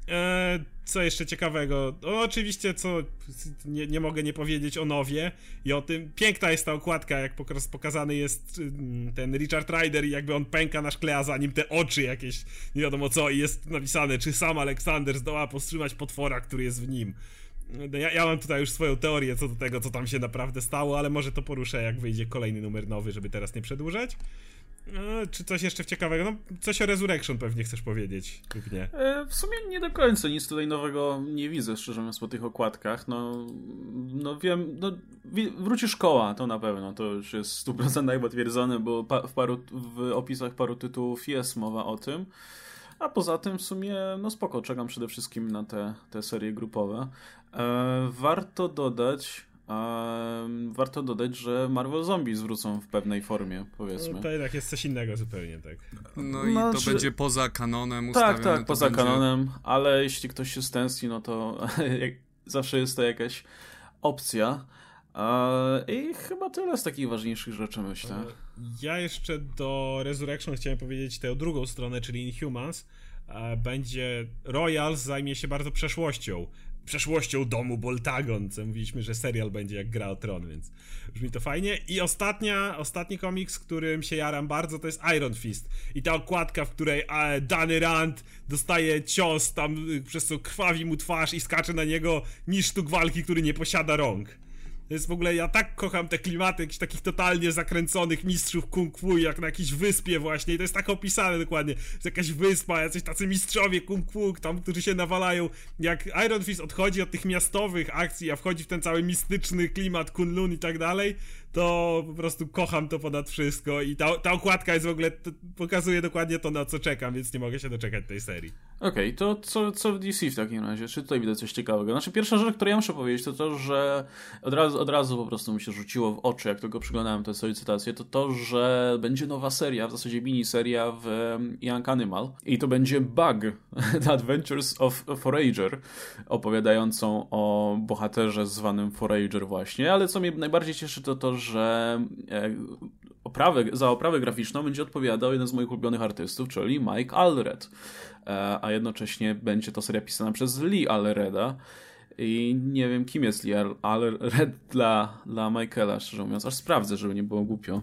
E, co jeszcze ciekawego? No, oczywiście, co nie, nie mogę nie powiedzieć o Nowie i o tym. Piękna jest ta okładka, jak pok- pokazany jest mm, ten Richard Ryder i jakby on pęka na szkle, a za nim te oczy jakieś, nie wiadomo co, i jest napisane, czy sam Aleksander zdoła powstrzymać potwora, który jest w nim. No, Ja, ja mam tutaj już swoją teorię co do tego, co tam się naprawdę stało, ale może to poruszę, jak wyjdzie kolejny numer nowy, żeby teraz nie przedłużać. E, czy coś jeszcze ciekawego? No, coś o Resurrection pewnie chcesz powiedzieć, lub nie? E, W sumie nie do końca nic tutaj nowego nie widzę, szczerze mówiąc, po tych okładkach. No, no wiem, no, wróci szkoła, to na pewno, to już jest w 100% chyba potwierdzone, bo pa, w, paru, w opisach paru tytułów jest mowa o tym. A poza tym w sumie, no spoko, czekam przede wszystkim na te, te serie grupowe. E, warto dodać, warto dodać, że Marvel Zombies wrócą w pewnej formie, powiedzmy. No, to jednak jest coś innego zupełnie, tak. No i No, to czy- będzie poza kanonem Tak, tak, poza będzie... kanonem, ale jeśli ktoś się stęskni, no to zawsze jest to jakaś opcja. I chyba tyle z takich ważniejszych rzeczy, myślę. Ja jeszcze do Resurrection chciałem powiedzieć tę drugą stronę, czyli Inhumans. E, Będzie Royals zajmie się bardzo przeszłością. Przeszłością domu Boltagon, co mówiliśmy, że serial będzie jak Gra o Tron, więc brzmi to fajnie. I ostatnia, ostatni komiks, którym się jaram bardzo, to jest Iron Fist. I ta okładka, w której e, Danny Rand dostaje cios tam, y, przez co krwawi mu twarz i skacze na niego niż sztuk walki, który nie posiada rąk. To jest w ogóle, ja tak kocham te klimaty jakichś takich totalnie zakręconych mistrzów kung fu, jak na jakiejś wyspie właśnie. I to jest tak opisane dokładnie. Jest jakaś wyspa, jacyś tacy mistrzowie kung fu, tam, którzy się nawalają. Jak Iron Fist odchodzi od tych miastowych akcji, a wchodzi w ten cały mistyczny klimat Kunlun i tak dalej, to po prostu kocham to ponad wszystko. I ta, ta okładka jest w ogóle, pokazuje dokładnie to, na co czekam, więc nie mogę się doczekać tej serii. Okej, to co, co w DC w takim razie? Czy tutaj widać coś ciekawego? Znaczy, pierwsza rzecz, którą ja muszę powiedzieć, to to, że od razu, od razu po prostu mi się rzuciło w oczy, jak tylko przyglądałem tę solicitację, to to, że będzie nowa seria, w zasadzie miniseria w Young Animal i to będzie Bug, The Adventures of Forager, opowiadającą o bohaterze zwanym Forager właśnie, ale co mnie najbardziej cieszy, to to, że e, oprawę, za oprawę graficzną będzie odpowiadał jeden z moich ulubionych artystów, czyli Mike Allred. E, a jednocześnie będzie to seria pisana przez Lee Alreda. I nie wiem, kim jest Lee Al- Alred dla, dla Michaela, szczerze mówiąc. Aż sprawdzę, żeby nie było głupio.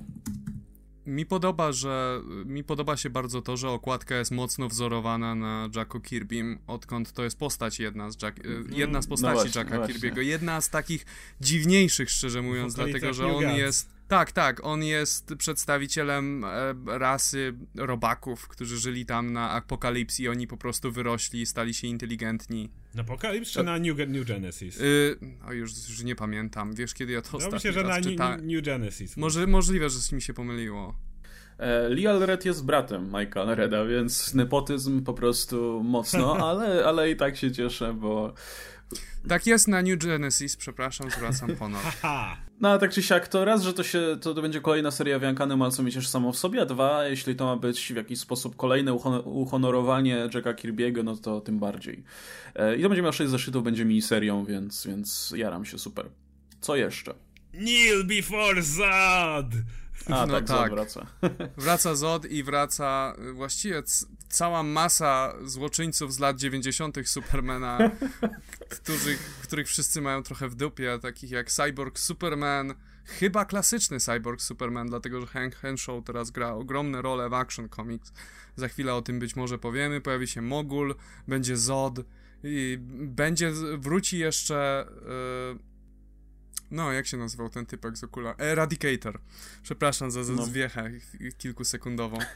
Mi podoba, że mi podoba się bardzo to, że okładka jest mocno wzorowana na Jacku Kirbym, odkąd to jest postać jedna z, Jack, e, jedna z postaci właśnie, Jacka właśnie. Kirby'ego. Jedna z takich dziwniejszych, szczerze mówiąc, dlatego że on jest. Tak, tak, on jest przedstawicielem e, rasy robaków, którzy żyli tam na Apokalipsji. Oni po prostu wyrośli i stali się inteligentni. Na Apokalips czy na New, New Genesis? Y, o, już, już nie pamiętam. Wiesz, kiedy ja to No ostatni myślę, że raz na czyta... New, Genesis. Może, możliwe, że mi się pomyliło. E, Lee Alred jest bratem Mike'a Alreda, więc nepotyzm po prostu mocno, ale, ale i tak się cieszę, bo tak jest na New Genesis, przepraszam, zwracam ponownie. No a tak czy siak, to raz, że to się, to, to będzie kolejna seria Wiankany ma co mieć samo w sobie, a dwa, jeśli to ma być w jakiś sposób kolejne uhonorowanie Jacka Kirby'ego, no to tym bardziej. E, I to będzie miał 6 zeszytów, będzie miniserią, więc, więc jaram się super. Co jeszcze? Kneel before Zod! A, no tak, tak. wraca. Wraca Zod i wraca właściwie cała masa złoczyńców z lat 90. Supermana, którzy, których wszyscy mają trochę w dupie, takich jak Cyborg Superman, chyba klasyczny Cyborg Superman, dlatego że Hank Henshaw teraz gra ogromne role w Action Comics. Za chwilę o tym być może powiemy. Pojawi się Mogul, będzie Zod i będzie, wróci jeszcze... Yy, no, jak się nazywał ten typek z okula? Eradicator. Przepraszam za, za no. zwiechę kilkusekundową.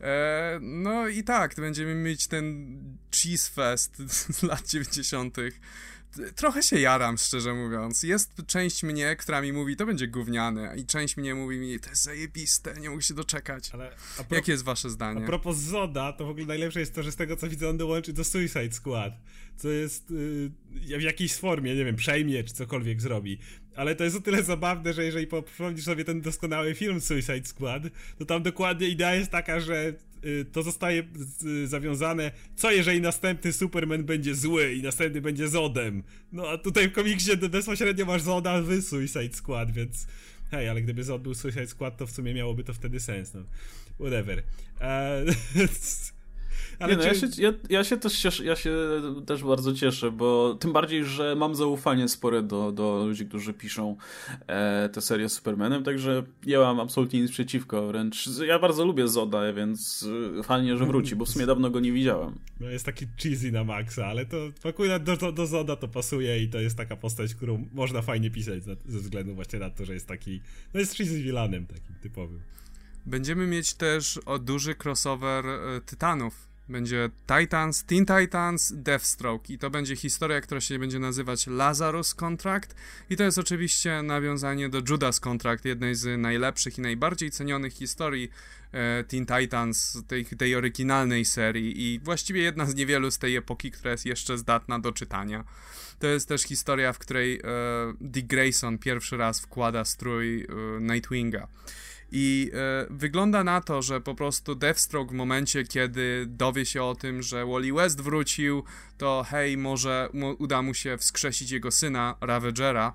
E, no i tak, będziemy mieć ten cheese fest z lat 90 trochę się jaram, szczerze mówiąc. Jest część mnie, która mi mówi, to będzie gówniane, i część mnie mówi mi, to jest zajebiste, nie mogę się doczekać. Ale. Jakie jest wasze zdanie? A propos Zoda, to w ogóle najlepsze jest to, że z tego co widzę, on dołączy do Suicide Squad, co jest yy, w jakiejś formie, nie wiem, przejmie, czy cokolwiek zrobi. Ale to jest o tyle zabawne, że jeżeli przypomnisz sobie ten doskonały film Suicide Squad, to tam dokładnie idea jest taka, że to zostaje zawiązane, co jeżeli następny Superman będzie zły i następny będzie Zodem. No a tutaj w komiksie bezpośrednio masz Zoda w Suicide Squad, więc hej, ale gdyby Zod był Suicide Squad, to w sumie miałoby to wtedy sens, no. Whatever. Uh, Ale nie, no, czy... ja, się, ja, ja, się też cieszę, ja się też bardzo cieszę, bo tym bardziej, że mam zaufanie spore do, do ludzi, którzy piszą e, tę serię Supermanem, także ja mam absolutnie nic przeciwko, wręcz ja bardzo lubię Zoda, więc e, fajnie, że wróci, bo w sumie dawno go nie widziałem. No jest taki cheesy na maksa, ale to akurat do, do, do Zoda to pasuje i to jest taka postać, którą można fajnie pisać ze względu właśnie na to, że jest taki, no jest cheesy villanem takim typowym. Będziemy mieć też o duży crossover e, Tytanów będzie Titans, Teen Titans, Deathstroke i to będzie historia, która się będzie nazywać Lazarus Contract i to jest oczywiście nawiązanie do Judas Contract, jednej z najlepszych i najbardziej cenionych historii e, Teen Titans, tej, tej oryginalnej serii i właściwie jedna z niewielu z tej epoki, która jest jeszcze zdatna do czytania. To jest też historia, w której e, Dick Grayson pierwszy raz wkłada strój e, Nightwinga. I e, wygląda na to, że po prostu Deathstroke w momencie, kiedy dowie się o tym, że Wally West wrócił, to hej, może uda mu się wskrzesić jego syna, Ravagera,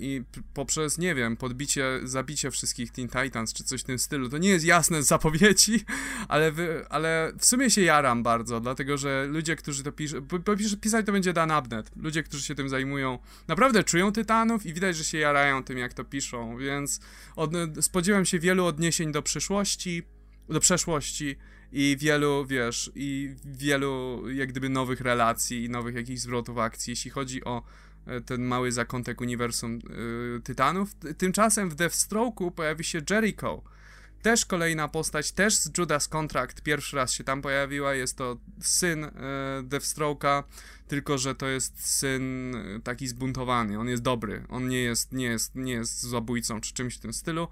i poprzez, nie wiem, podbicie, zabicie wszystkich Teen Titans, czy coś w tym stylu. To nie jest jasne z zapowiedzi, ale, wy, ale w sumie się jaram bardzo, dlatego, że ludzie, którzy to piszą, bo pisać to będzie Dan Abnett. Ludzie, którzy się tym zajmują, naprawdę czują Tytanów i widać, że się jarają tym, jak to piszą, więc od, spodziewam się wielu odniesień do przyszłości, do przeszłości i wielu, wiesz, i wielu jak gdyby nowych relacji i nowych jakichś zwrotów akcji, jeśli chodzi o E, ten mały zakątek uniwersum y, Tytanów. Tymczasem w Deathstroke'u pojawi się Jericho. Też kolejna postać, też z Judas Contract, pierwszy raz się tam pojawiła, jest to syn y, Deathstroke'a, tylko że to jest syn taki zbuntowany, on jest dobry, on nie jest, nie jest, nie jest zabójcą czy czymś w tym stylu.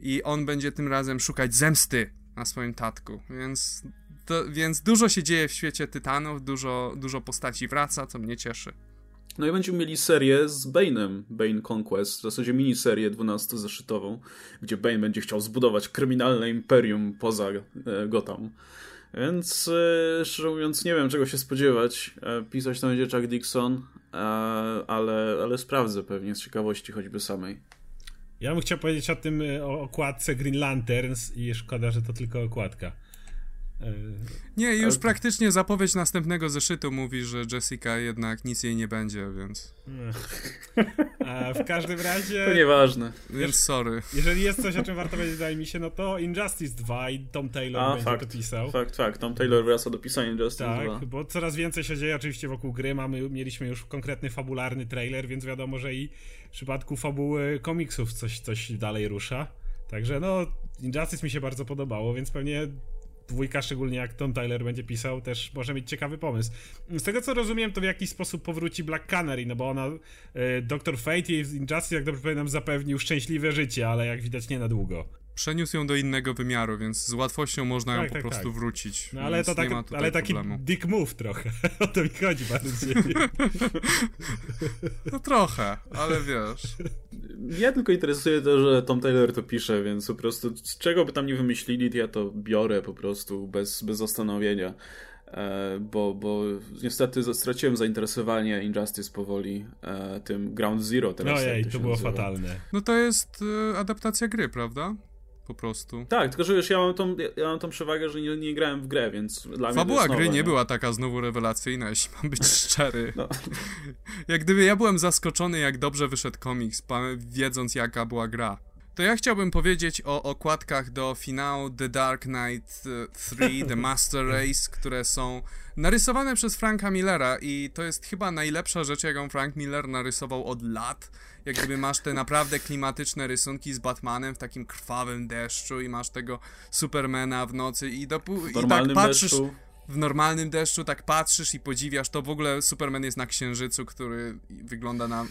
I on będzie tym razem szukać zemsty na swoim tatku, więc, to, więc dużo się dzieje w świecie Tytanów, dużo, dużo postaci wraca, co mnie cieszy. No i będziemy mieli serię z Bane'em, Bane Conquest, w zasadzie miniserię 12-zeszytową, gdzie Bane będzie chciał zbudować kryminalne imperium poza e, Gotham. Więc e, szczerze mówiąc nie wiem czego się spodziewać. E, pisać to będzie Chuck Dixon, ale, ale sprawdzę pewnie z ciekawości choćby samej. Ja bym chciał powiedzieć o tym, o okładce Green Lanterns i szkoda, że to tylko okładka. Nie, już praktycznie zapowiedź następnego zeszytu mówi, że Jessica jednak nic jej nie będzie, więc. A w każdym razie. To nieważne. Więc sorry. Jeżeli jest coś, o czym warto powiedzieć, wydaje mi się, no to Injustice 2 i Tom Taylor A, będzie fakt, to pisał. Fakt, fakt. Tom Taylor wraca do pisania Injustice tak, 2. Tak, bo coraz więcej się dzieje oczywiście wokół gry. Mamy, mieliśmy już konkretny fabularny trailer, więc wiadomo, że i w przypadku fabuły komiksów coś, coś dalej rusza. Także no, Injustice mi się bardzo podobało, więc pewnie dwójka, szczególnie jak Tom Tyler będzie pisał, też może mieć ciekawy pomysł. Z tego co rozumiem, to w jakiś sposób powróci Black Canary, no bo ona, y, Dr. Fate w Injustice, jak dobrze pamiętam, zapewnił szczęśliwe życie, ale jak widać nie na długo. Przeniósł ją do innego wymiaru, więc z łatwością można ją Tak, po tak, prostu tak. wrócić. No ale to tak, ale taki problemu. dick move trochę. o to mi chodzi bardziej. No trochę, ale wiesz. Ja tylko interesuje to, że Tom Taylor to pisze, więc po prostu z czego by tam nie wymyślili, to ja to biorę po prostu bez, bez zastanowienia. E, bo, bo niestety straciłem zainteresowanie Injustice powoli tym tym Ground Zero teraz. Ojej, się to było nazywa. fatalne. No to jest e, adaptacja gry, prawda? Po prostu. Tak, tylko że wiesz, ja mam tą, ja mam tą przewagę, że nie, nie grałem w grę, więc dla mnie to Fabuła jest gry nowe, nie była taka znowu rewelacyjna, jeśli mam być szczery. No. Jak gdyby ja byłem zaskoczony, jak dobrze wyszedł komiks, wiedząc jaka była gra. To ja chciałbym powiedzieć o okładkach do finału The Dark Knight e, 3, The Master Race, które są narysowane przez Franka Millera i to jest chyba najlepsza rzecz, jaką Frank Miller narysował od lat. Jak gdyby masz te naprawdę klimatyczne rysunki z Batmanem w takim krwawym deszczu i masz tego Supermana w nocy i, dopó- i tak patrzysz deszczu. W normalnym deszczu, tak patrzysz i podziwiasz, to w ogóle Superman jest na Księżycu, który wygląda na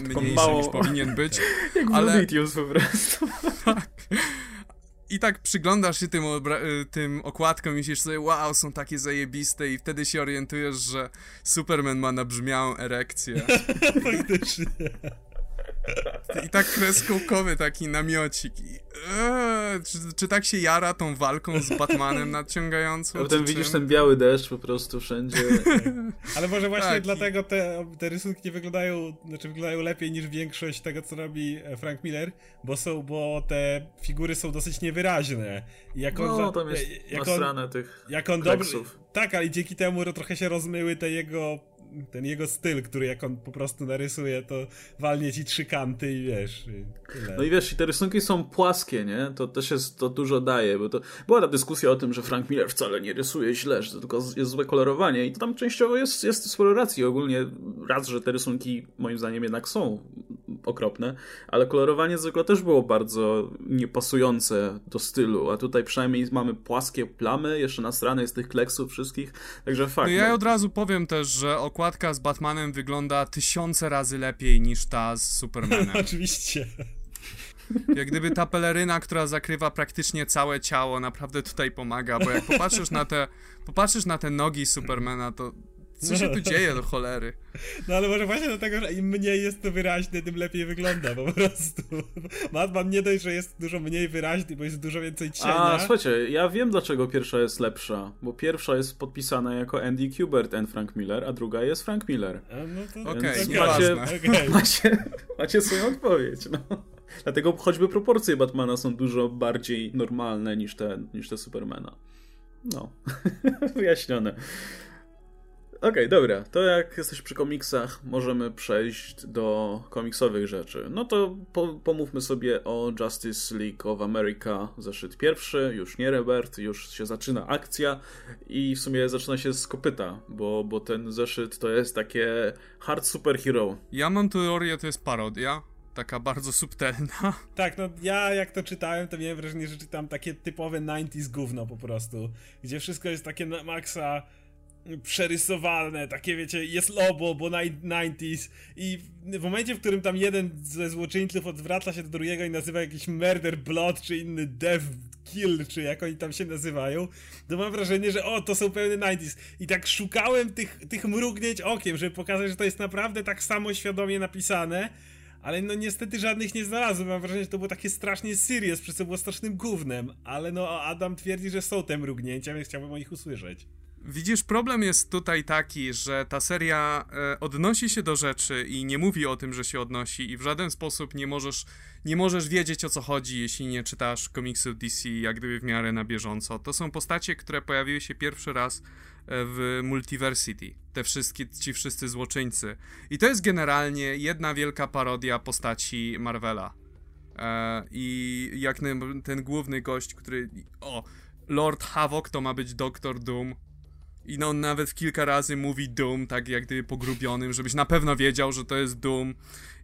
mniejszy małą- niż powinien być. Jak ale- po prostu. I tak przyglądasz się tym, obra- y, tym okładkom i myślisz sobie, wow, są takie zajebiste i wtedy się orientujesz, że Superman ma nabrzmiałą erekcję. Faktycznie. I tak kreskówkowy taki namiocik. I, eee, czy, czy tak się jara tą walką z Batmanem nadciągającą? A potem widzisz czym? ten biały deszcz po prostu wszędzie. Ale może właśnie Tak, dlatego te, te rysunki nie wyglądają, znaczy wyglądają lepiej niż większość tego, co robi e, Frank Miller, bo są, bo te figury są dosyć niewyraźne. I jak on, No, tam jest e, jak on, tych jak on dobrze, kleksów. tak, ale dzięki temu ro- trochę się rozmyły te jego, ten jego styl, który jak on po prostu narysuje, to walnie ci trzy kanty i wiesz, i. No i wiesz, i te rysunki są płaskie, nie? To też jest, to dużo daje, bo to była ta dyskusja o tym, że Frank Miller wcale nie rysuje źle, że to tylko jest złe kolorowanie i to tam częściowo jest, jest sporo racji. Ogólnie raz, że te rysunki moim zdaniem jednak są okropne, ale kolorowanie zwykle też było bardzo niepasujące do stylu, a tutaj przynajmniej mamy płaskie plamy, jeszcze nasrane z tych kleksów wszystkich, także fakt. No ja no. od razu powiem też, że okładka z Batmanem wygląda tysiące razy lepiej niż ta z Supermanem. Oczywiście. Jak gdyby ta peleryna, która zakrywa praktycznie całe ciało, naprawdę tutaj pomaga, bo jak popatrzysz na te, popatrzysz na te nogi Supermana, to co się tu dzieje do cholery? No ale może właśnie dlatego, że im mniej jest to wyraźne, tym lepiej wygląda po prostu. Batman nie dość, że jest dużo mniej wyraźny, bo jest dużo więcej cienia. A, słuchajcie, ja wiem dlaczego pierwsza jest lepsza, bo pierwsza jest podpisana jako Andy Kubert and Frank Miller, a druga jest Frank Miller. No to... Okej, Więc nieważne. macie, Okej. macie, macie swoją odpowiedź, no. Dlatego choćby proporcje Batmana są dużo bardziej normalne niż te, niż te Supermana. No, wyjaśnione. Okej, dobra, to jak jesteś przy komiksach, możemy przejść do komiksowych rzeczy. No to po, pomówmy sobie o Justice League of America, zeszyt pierwszy, już nie Rebirth, już się zaczyna akcja i w sumie zaczyna się z kopyta, bo, bo ten zeszyt to jest takie hard superhero. Ja mam teorię, to jest parodia, taka bardzo subtelna. Tak, no ja jak to czytałem, to miałem wrażenie, że czytam takie typowe 90s gówno po prostu, gdzie wszystko jest takie na maksa przerysowane, takie wiecie, jest lobo, bo nine- 90s i w momencie, w którym tam jeden ze złoczyńców odwraca się do drugiego i nazywa jakiś murder blood, czy inny death kill, czy jak oni tam się nazywają, to mam wrażenie, że o, to są pełne 90s i tak szukałem tych, tych mrugnięć okiem, żeby pokazać, że to jest naprawdę tak samo świadomie napisane, ale no niestety żadnych nie znalazłem. Mam wrażenie, że to było takie strasznie serious, przez co było strasznym gównem. Ale no Adam twierdzi, że są te mrugnięcia, więc chciałbym o nich usłyszeć. Widzisz, problem jest tutaj taki, że ta seria e, odnosi się do rzeczy i nie mówi o tym, że się odnosi i w żaden sposób nie możesz, nie możesz wiedzieć o co chodzi, jeśli nie czytasz komiksów DC jak gdyby w miarę na bieżąco. To są postacie, które pojawiły się pierwszy raz e, w Multiversity. Te wszystkie, ci wszyscy złoczyńcy. I to jest generalnie jedna wielka parodia postaci Marvela. E, I jak ten, ten główny gość, który... O! Lord Havoc to ma być Doktor Doom. I no nawet kilka razy mówi Doom, tak jak gdyby pogrubionym, żebyś na pewno wiedział, że to jest Doom.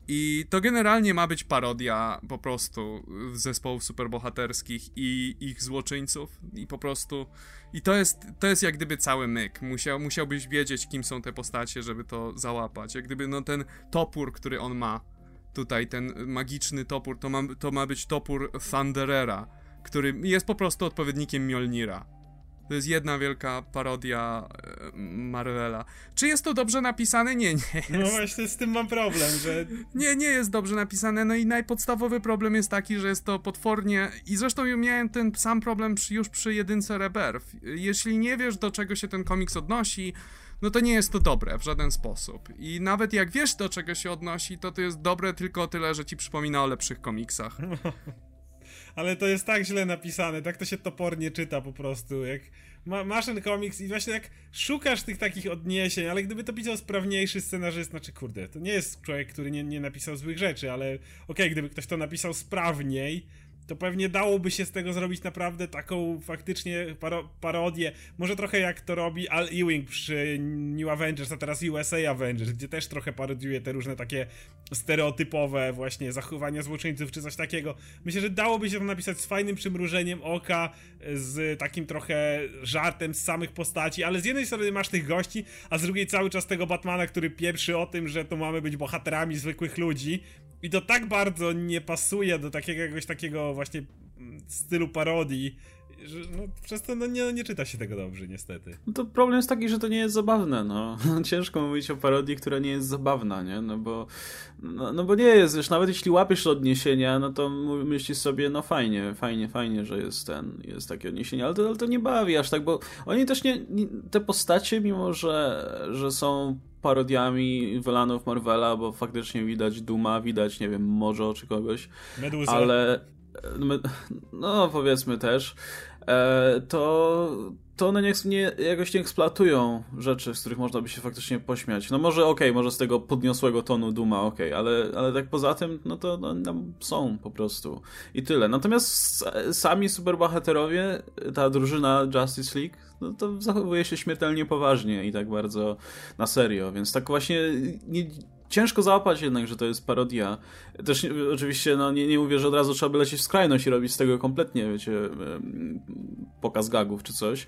I to generalnie ma być parodia po prostu zespołów superbohaterskich i ich złoczyńców. I po prostu. I to jest, to jest jak gdyby cały myk. Musiał, musiałbyś wiedzieć, kim są te postacie, żeby to załapać. Jak gdyby no ten topór, który on ma. Tutaj ten magiczny topór, to ma, to ma być topór Thunderera który jest po prostu odpowiednikiem Mjolnira. To jest jedna wielka parodia e, Marvela. Czy jest to dobrze napisane? Nie, nie jest. No właśnie z tym mam problem, że... Nie, nie jest dobrze napisane. No i najpodstawowy problem jest taki, że jest to potwornie... I zresztą miałem ten sam problem przy, już przy jedynce Rebirth. Jeśli nie wiesz, do czego się ten komiks odnosi, no to nie jest to dobre w żaden sposób. I nawet jak wiesz, do czego się odnosi, to to jest dobre tylko tyle, że ci przypomina o lepszych komiksach. Ale to jest tak źle napisane, tak to się topornie czyta po prostu, jak ma, masz ten komiks i właśnie jak szukasz tych takich odniesień, ale gdyby to pisał sprawniejszy scenarzysta, znaczy kurde, to nie jest człowiek, który nie, nie napisał złych rzeczy, ale okej, okay, gdyby ktoś to napisał sprawniej, to pewnie dałoby się z tego zrobić naprawdę taką faktycznie paro parodię. Może trochę jak to robi Al Ewing przy New Avengers, a teraz USA Avengers, gdzie też trochę parodiuje te różne takie stereotypowe właśnie zachowania złoczyńców czy coś takiego. Myślę, że dałoby się to napisać z fajnym przymrużeniem oka, z takim trochę żartem z samych postaci, ale z jednej strony masz tych gości, a z drugiej cały czas tego Batmana, który pieprzy o tym, że to mamy być bohaterami zwykłych ludzi, i to tak bardzo nie pasuje do takiego jakiegoś takiego właśnie stylu parodii, że no, przez to no, nie, nie czyta się tego dobrze, niestety. No to problem jest taki, że to nie jest zabawne, no. Ciężko mówić o parodii, która nie jest zabawna, nie? No bo, no, no bo nie jest, wiesz, nawet jeśli łapiesz odniesienia, no to myślisz sobie, no fajnie, fajnie, fajnie, że jest ten, jest takie odniesienie, ale to, ale to nie bawi aż tak, bo oni też nie, nie te postacie, mimo że, że są parodiami wylanów Marvela, bo faktycznie widać Duma, widać, nie wiem, Morzo czy kogoś. Medusa. Ale, no powiedzmy też, e, to, to one nie, nie, jakoś nie eksploatują rzeczy, z których można by się faktycznie pośmiać. No może okej, okay, może z tego podniosłego tonu Duma, okej, okay, ale, ale tak poza tym, no to no, są po prostu. I tyle. Natomiast sami superbohaterowie, ta drużyna Justice League, no to zachowuje się śmiertelnie poważnie i tak bardzo na serio, więc tak właśnie nie, ciężko załapać jednak, że to jest parodia. Też oczywiście, no nie, nie mówię, że od razu trzeba by lecieć w skrajność i robić z tego kompletnie, wiecie, pokaz gagów czy coś,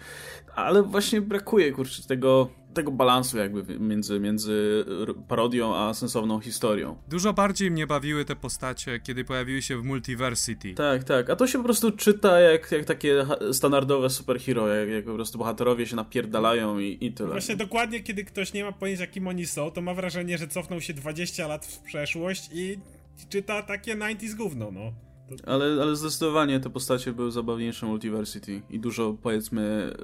ale właśnie brakuje, kurczę, tego tego balansu jakby między, między parodią a sensowną historią. Dużo bardziej mnie bawiły te postacie, kiedy pojawiły się w Multiversity. Tak, tak. A to się po prostu czyta jak, jak takie standardowe superhero, jak, jak po prostu bohaterowie się napierdalają i, i tyle. Właśnie dokładnie, kiedy ktoś nie ma pojęcia kim oni są, to ma wrażenie, że cofnął się 20 lat w przeszłość i czyta takie 90s gówno, no. Ale, ale zdecydowanie te postacie były zabawniejsze Multiversity i dużo, powiedzmy,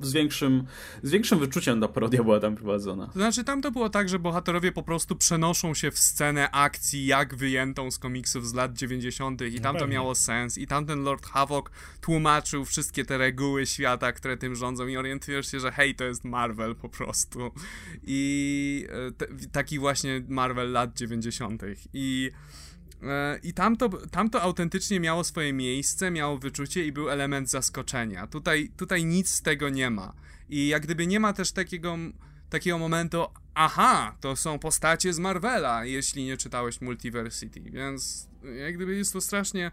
z większym, z większym wyczuciem ta parodia była tam prowadzona. To znaczy, tam to było tak, że bohaterowie po prostu przenoszą się w scenę akcji, jak wyjętą z komiksów z lat 90. i tam to miało sens. I tamten Lord Havoc tłumaczył wszystkie te reguły świata, które tym rządzą i orientujesz się, że hej, to jest Marvel po prostu. I e, te, taki właśnie Marvel lat 90. I I tamto, tamto autentycznie miało swoje miejsce, miało wyczucie i był element zaskoczenia. Tutaj, tutaj nic z tego nie ma. I jak gdyby nie ma też takiego, takiego momentu, aha, to są postacie z Marvela, jeśli nie czytałeś Multiversity. Więc jak gdyby jest to strasznie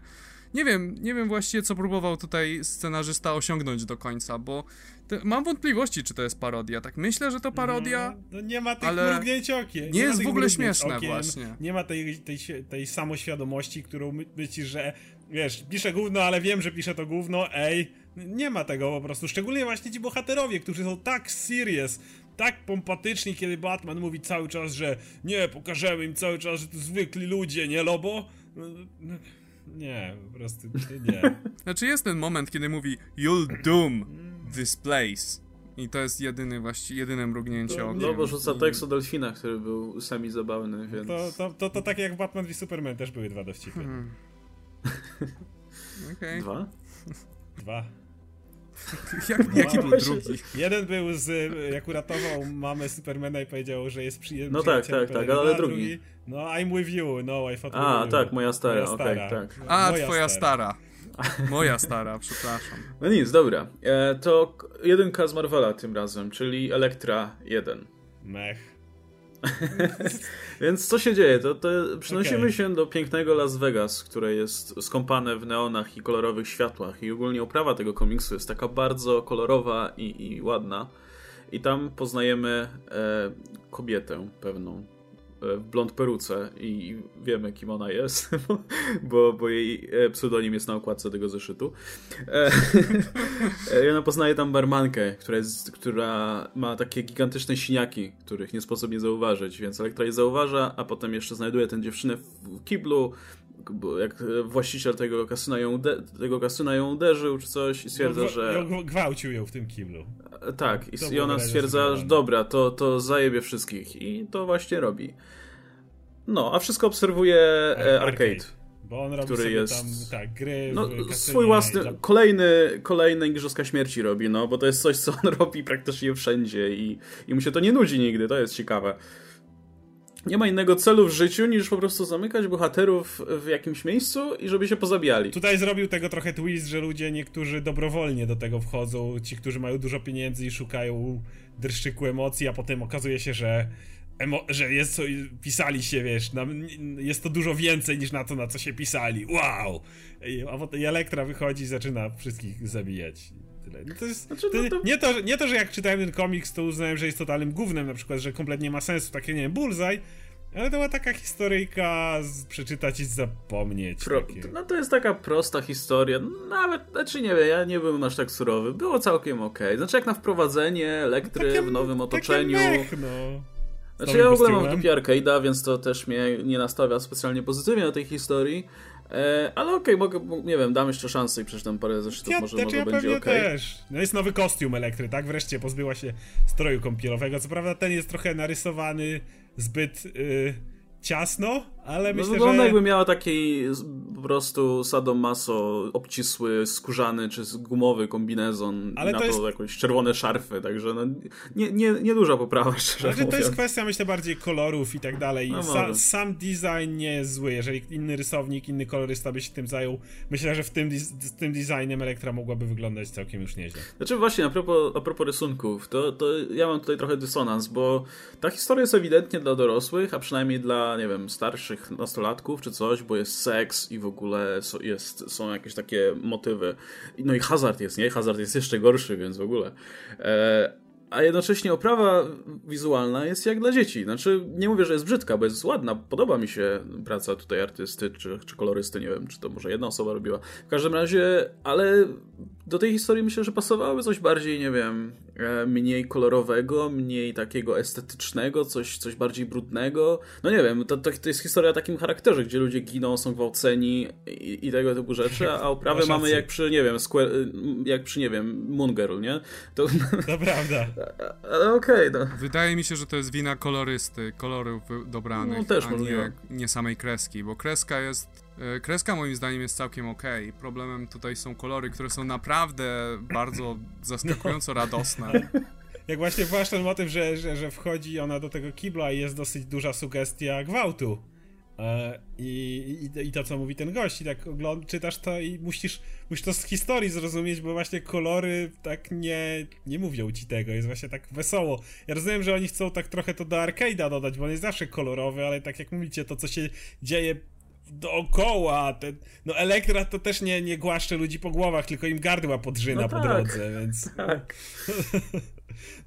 nie wiem, nie wiem właściwie, co próbował tutaj scenarzysta osiągnąć do końca, bo te, mam wątpliwości, czy to jest parodia. Tak myślę, że to parodia. No, no nie ma tych ale mrugnięć okiem. Nie, nie jest w ogóle śmieszne właśnie. Nie ma tej, tej, tej samoświadomości, którą myślisz, że wiesz, piszę gówno, ale wiem, że piszę to gówno, ej. Nie ma tego po prostu. Szczególnie właśnie ci bohaterowie, którzy są tak serious, tak pompatyczni, kiedy Batman mówi cały czas, że nie, pokażemy im cały czas, że to zwykli ludzie, nie Lobo? Nie, po prostu nie. Znaczy jest ten moment, kiedy mówi You'll doom this place. I to jest jedyny właściwie, jedyne mrugnięcie okiem. No bo rzuca tekst o delfinach, który był sami zabawny, więc... To, to, to, to tak jak Batman v Superman też były dwa dowcipy. Hmm. Okay. Dwa? Dwa. Jak, jaki był drugi? Jeden był z, jak uratował mamę Supermana i powiedział, że jest przyjemny. No tak, tak, tak, ale drugi. drugi. No, I'm with you, no, I thought A, tak, moja stara, okej, okay, tak. A, moja twoja stara. stara. Moja stara, przepraszam. No nic, dobra. E, to jedynka z Marvela tym razem, czyli Elektra 1. Mech. Więc co się dzieje? To, to przenosimy okay. się do pięknego Las Vegas, które jest skąpane w neonach i kolorowych światłach. I ogólnie oprawa tego komiksu jest taka bardzo kolorowa i, i ładna. I tam poznajemy e, kobietę pewną. W blond peruce i wiemy, kim ona jest, bo, bo jej pseudonim jest na okładce tego zeszytu. I ona poznaje tam barmankę, która, jest, która ma takie gigantyczne siniaki, których nie sposób nie zauważyć, więc Elektra je zauważa, a potem jeszcze znajduje tę dziewczynę w kiblu, jak właściciel tego kasyna ją, tego kasyna ją uderzył czy coś i stwierdza, no, że... Gwałcił ją w tym kiblu. Tak, i, i ona stwierdza, że dobra, to, to zajebie wszystkich i to właśnie robi. No, a wszystko obserwuje e, Arcade. arcade. Bo on robi który jest tam, tak, gry no, swój własny, dla... kolejny, kolejny Igrzyska Śmierci robi, no, bo to jest coś, co on robi praktycznie wszędzie i, i mu się to nie nudzi nigdy, to jest ciekawe nie ma innego celu w życiu niż po prostu zamykać bohaterów w jakimś miejscu i żeby się pozabijali. Tutaj zrobił tego trochę twist, że ludzie niektórzy dobrowolnie do tego wchodzą, ci, którzy mają dużo pieniędzy i szukają dreszczyku emocji, a potem okazuje się, że emo- że jest pisali się, wiesz, na, jest to dużo więcej niż na to, na co się pisali. Wow! A potem Elektra wychodzi i zaczyna wszystkich zabijać. No to jest, znaczy, no to... Nie, to, nie to, że jak czytałem ten komiks, to uznałem, że jest totalnym gównem, na przykład, że kompletnie nie ma sensu, takie, nie wiem, bullseye, ale to była taka historyjka z, przeczytać i zapomnieć. Pro, no to jest taka prosta historia. Nawet, znaczy nie wiem, ja nie byłem aż tak surowy. Było całkiem okej. Okay. Znaczy jak na wprowadzenie elektry takie, w nowym otoczeniu. Mech, no. Znaczy ja w ogóle mam w dupie arcade'a, więc to też mnie nie nastawia specjalnie pozytywnie do tej historii. E, ale okej, okay, mogę, nie wiem, dam jeszcze szansę i przeczytam parę zeszytów, ja, może, znaczy może ja będzie. Okay. też. No jest nowy kostium elektry, tak? Wreszcie pozbyła się stroju kąpielowego. Co prawda ten jest trochę narysowany zbyt... Yy ciasno, ale no, myślę, wygląda że... jakby miała taki po prostu sadomaso obcisły, skórzany czy gumowy kombinezon ale i na to, jest... jakieś czerwone szarfy, także no, nie, nie, nie duża poprawa, szczerze znaczy, To jest kwestia, myślę, bardziej kolorów i tak dalej. No, Sa sam design nie jest zły, jeżeli inny rysownik, inny kolorysta by się tym zajął, myślę, że w tym, z tym designem Elektra mogłaby wyglądać całkiem już nieźle. Znaczy właśnie, a propos, a propos rysunków, to, to ja mam tutaj trochę dysonans, bo ta historia jest ewidentnie dla dorosłych, a przynajmniej dla nie wiem, starszych nastolatków czy coś, bo jest seks i w ogóle jest, są jakieś takie motywy. No i hazard jest, nie? Hazard jest jeszcze gorszy, więc w ogóle. E, a jednocześnie oprawa wizualna jest jak dla dzieci. Znaczy, nie mówię, że jest brzydka, bo jest ładna. Podoba mi się praca tutaj artysty czy, czy kolorysty, nie wiem, czy to może jedna osoba robiła. W każdym razie, ale do tej historii myślę, że pasowałoby coś bardziej, nie wiem, e, mniej kolorowego, mniej takiego estetycznego, coś, coś bardziej brudnego. No nie wiem, to, to, jest historia o takim charakterze, gdzie ludzie giną, są gwałceni i, i tego typu rzeczy, a oprawę mamy jak przy, nie wiem, square, jak przy, nie wiem, Moon Girl, nie? To, to prawda. Ale okej, okay, no. Wydaje mi się, że to jest wina kolorysty, kolorów dobranych, no, też a nie, nie samej kreski, bo kreska jest kreska moim zdaniem jest całkiem ok. Problemem tutaj są kolory, które są naprawdę bardzo zaskakująco no. radosne. Jak właśnie właśnie ten motyw, że, że, że wchodzi ona do tego kibla i jest dosyć duża sugestia gwałtu. E, I, i, I, to, co mówi ten gość, i tak ogląd- czytasz to i musisz, musisz to z historii zrozumieć, bo właśnie kolory tak nie, nie mówią ci tego, jest właśnie tak wesoło. Ja rozumiem, że oni chcą tak trochę to do arcade'a dodać, bo on jest zawsze kolorowy, ale tak jak mówicie, to co się dzieje dookoła. Ten, no Elektra to też nie, nie głaszcze ludzi po głowach, tylko im gardła podrzyna no po tak, drodze, więc... Tak.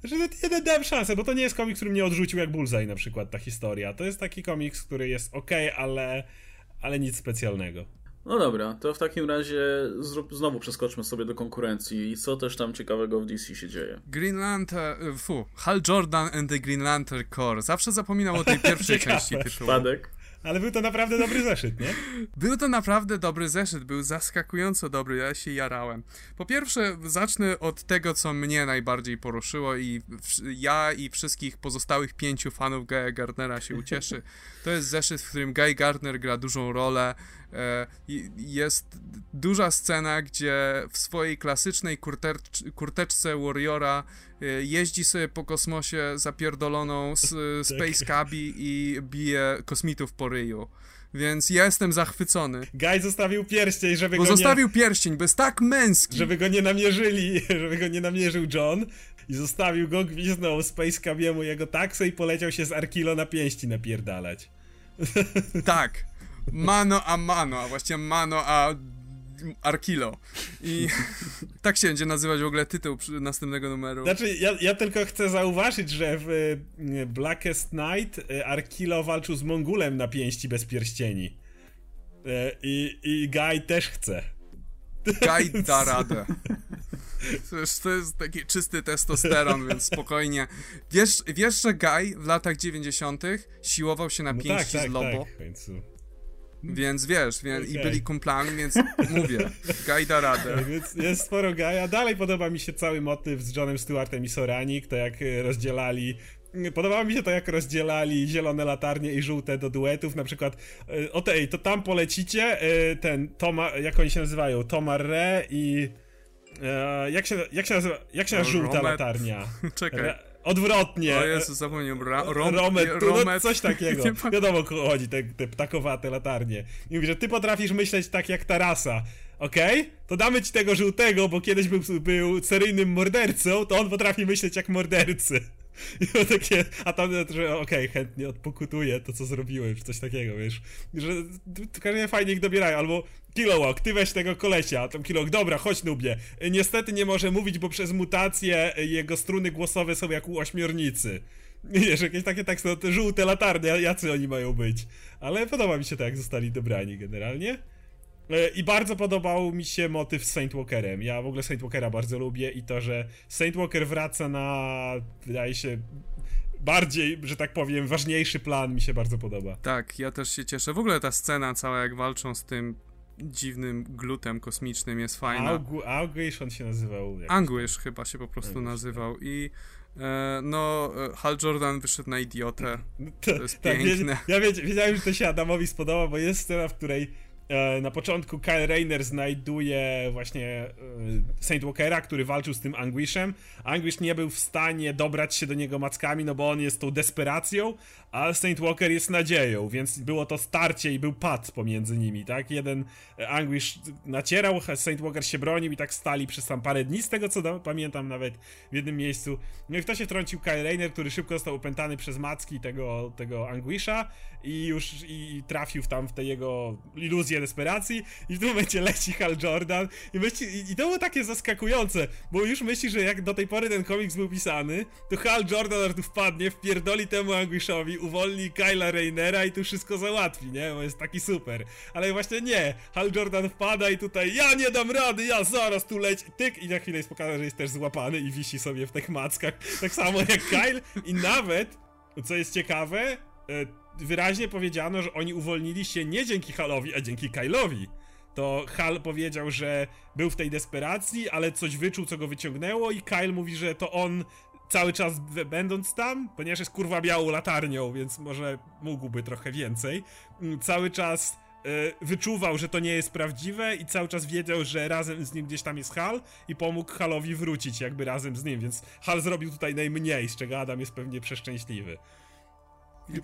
Znaczy, ja dałem szansę, bo to nie jest komiks, który mnie odrzucił jak Bullseye na przykład, ta historia. To jest taki komiks, który jest ok, ale, ale nic specjalnego. No dobra, to w takim razie zrób, znowu przeskoczmy sobie do konkurencji i co też tam ciekawego w DC się dzieje. Green Lantern, fu, Hal Jordan and the Green Lantern Corps. Zawsze zapominał o tej pierwszej części tytułu. Spadek. Ale był to naprawdę dobry zeszyt, nie? Był to naprawdę dobry zeszyt, był zaskakująco dobry, ja się jarałem. Po pierwsze, zacznę od tego, co mnie najbardziej poruszyło i ja i wszystkich pozostałych pięciu fanów Gaya Gardnera się ucieszy. To jest zeszyt, w którym Guy Gardner gra dużą rolę. E, jest duża scena, gdzie w swojej klasycznej kurteczce Warriora e, jeździ sobie po kosmosie zapierdoloną z tak. Space Cabi i bije kosmitów po ryju. Więc ja jestem zachwycony. Guy zostawił pierścień, żeby bo go zostawił nie... pierścień, bo jest tak męski. Żeby go nie namierzyli, żeby go nie namierzył John. I zostawił go, gwiznął Space Cabiemu jego taksę i poleciał się z Arkilo na pięści napierdalać. Tak. Mano a mano, a właściwie mano a Arkilo. I tak się będzie nazywać w ogóle tytuł następnego numeru. Znaczy, ja, ja tylko chcę zauważyć, że w Blackest Night Arkilo walczył z Mongulem na pięści bez pierścieni. I, i Guy też chce. Guy da radę. To jest taki czysty testosteron, więc spokojnie. Wiesz, wiesz, że Guy w latach 90. siłował się na no pięści tak, tak, z Lobo? Tak, więc wiesz, wie, okay. i byli kumplami, więc mówię, Guy da radę. Tak, więc jest sporo Guya. Dalej podoba mi się cały motyw z Johnem Stewartem i Soranik, to jak rozdzielali Podobało mi się to, jak rozdzielali zielone latarnie i żółte do duetów, na przykład e, o tej, to tam polecicie, e, ten Toma, jak oni się nazywają, Tomar Re i e, jak się, jak się nazywa, jak się nazywa żółta Romet. latarnia? Czekaj. Re, odwrotnie. O Jezu, zapomniałem. Ra, rom, Romet, tu, no, coś takiego. Wiadomo, chodzi, te, te ptakowate latarnie. I mówi, że ty potrafisz myśleć tak jak ta rasa. Okej? Okay? To damy ci tego żółtego, bo kiedyś był, był seryjnym mordercą, to on potrafi myśleć jak mordercy. I takie, a tam, że okej, okay, chętnie odpokutuję to, co zrobiłem, czy coś takiego, wiesz. Że każdego fajnie ich dobierają, albo Kilowog, ty weź tego kolesia, a tam Kilowog, dobra, chodź Nubie. Niestety nie może mówić, bo przez mutację jego struny głosowe są jak u ośmiornicy. Wiesz, jakieś takie teksty, no te żółte latarnie, jacy oni mają być. Ale podoba mi się to, jak zostali dobrani generalnie. E, I bardzo podobał mi się motyw z Saint Walkerem. Ja w ogóle Saint Walkera bardzo lubię i to, że Saint Walker wraca na, wydaje się, bardziej, że tak powiem, ważniejszy plan mi się bardzo podoba. Tak, ja też się cieszę. W ogóle ta scena cała, jak walczą z tym dziwnym glutem kosmicznym jest fajna. Augu, Auguish on się nazywał. Anguish chyba się po prostu Anguish, nazywał tak. i e, no, e, Hal Jordan wyszedł na idiotę. To, to jest tak, piękne. Ja, ja wiedziałem, że to się Adamowi spodoba, bo jest scena, w której na początku Kyle Rayner znajduje właśnie e, Saint Walkera, który walczył z tym Anguishem. Anguish nie był w stanie dobrać się do niego mackami, no bo on jest tą desperacją, a Saint Walker jest nadzieją, więc było to starcie i był pad pomiędzy nimi, tak? Jeden Anguish nacierał, Saint Walker się bronił i tak stali przez tam parę dni, z tego co pamiętam nawet w jednym miejscu. No i kto się wtrącił Kyle Rayner, który szybko został opętany przez macki tego, tego Anguisha i już i trafił w tam w te jego desperacji i w tym momencie leci Hal Jordan i, myśli, i, i to było takie zaskakujące, bo już myśli, że jak do tej pory ten komiks był pisany, to Hal Jordan tu wpadnie, wpierdoli temu Anguishowi, uwolni Kyla Raynera i tu wszystko załatwi, nie? Bo jest taki super. Ale właśnie nie. Hal Jordan wpada i tutaj ja nie dam rady, ja zaraz tu leć. Tyk i na chwilę jest pokazane, że jest też złapany i wisi sobie w tych mackach. Tak samo jak Kyle i nawet, co jest ciekawe, e, wyraźnie powiedziano, że oni uwolnili się nie dzięki Halowi, a dzięki Kylowi to Hal powiedział, że był w tej desperacji, ale coś wyczuł, co go wyciągnęło i Kyle mówi, że to on cały czas będąc tam, ponieważ jest kurwa białą latarnią, więc może mógłby trochę więcej, mm, cały czas y, wyczuwał, że to nie jest prawdziwe i cały czas wiedział, że razem z nim gdzieś tam jest Hal i pomógł Halowi wrócić jakby razem z nim, więc Hal zrobił tutaj najmniej, z czego Adam jest pewnie przeszczęśliwy.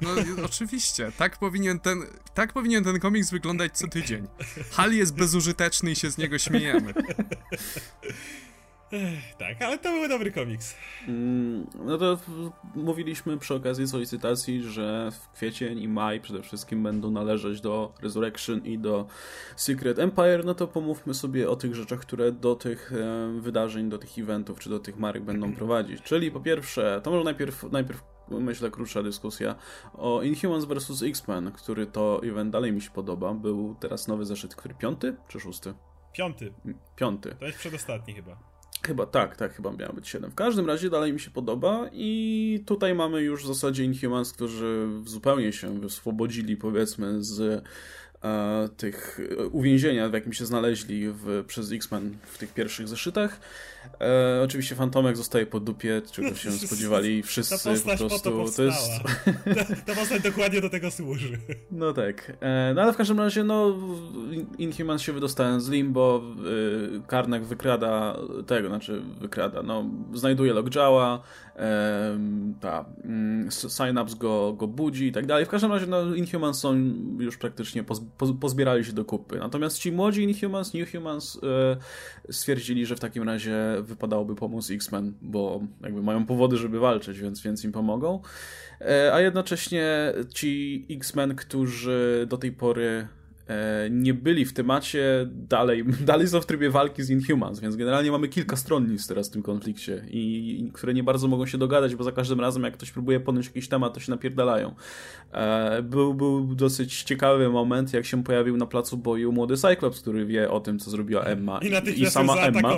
No oczywiście, tak powinien, ten, tak powinien ten komiks wyglądać co tydzień. Hal jest bezużyteczny i się z niego śmiejemy. Tak, ale to był dobry komiks. Mm, no to mówiliśmy przy okazji solicytacji, że w kwiecień i maj przede wszystkim będą należeć do Resurrection i do Secret Empire, no to pomówmy sobie o tych rzeczach, które do tych e, wydarzeń, do tych eventów czy do tych marek będą prowadzić. Czyli po pierwsze, to może najpierw, najpierw myślę krótsza dyskusja o Inhumans vs. X-Men, który to event dalej mi się podoba. Był teraz nowy zeszyt, który piąty czy szósty? Piąty. Piąty. To jest przedostatni chyba. Chyba tak, tak, chyba miało być 7. W każdym razie dalej mi się podoba i tutaj mamy już w zasadzie Inhumans, którzy zupełnie się wyswobodzili powiedzmy z e, tych uwięzienia, w jakim się znaleźli w, przez X-Men w tych pierwszych zeszytach. E, oczywiście Fantomek zostaje po dupie, czego się spodziewali wszyscy po prostu. Po to, to jest. Ta, postać dokładnie do tego służy. No tak. E, no ale w każdym razie, no, Inhuman się wydostają z limbo, e, Karnak wykrada tego, znaczy wykrada, no, znajduje Lockjawa, e, ta mm, Synapse go, go budzi i tak dalej. W każdym razie, no, Inhumans są już praktycznie poz, poz, pozbierali się do kupy. Natomiast ci młodzi Inhumans, Newhumans e, stwierdzili, że w takim razie wypadałoby pomóc X-Men, bo jakby mają powody, żeby walczyć, więc, więc im pomogą. E, a jednocześnie ci X-Men, którzy do tej pory nie byli w temacie, dalej, dalej są w trybie walki z Inhumans, więc generalnie mamy kilka stronnic teraz w tym konflikcie, i, i które nie bardzo mogą się dogadać, bo za każdym razem jak ktoś próbuje podjąć jakiś temat, to się napierdalają. E, był, był dosyć ciekawy moment, jak się pojawił na placu boju młody Cyclops, który wie o tym, co zrobiła Emma i, i, i sama Emma.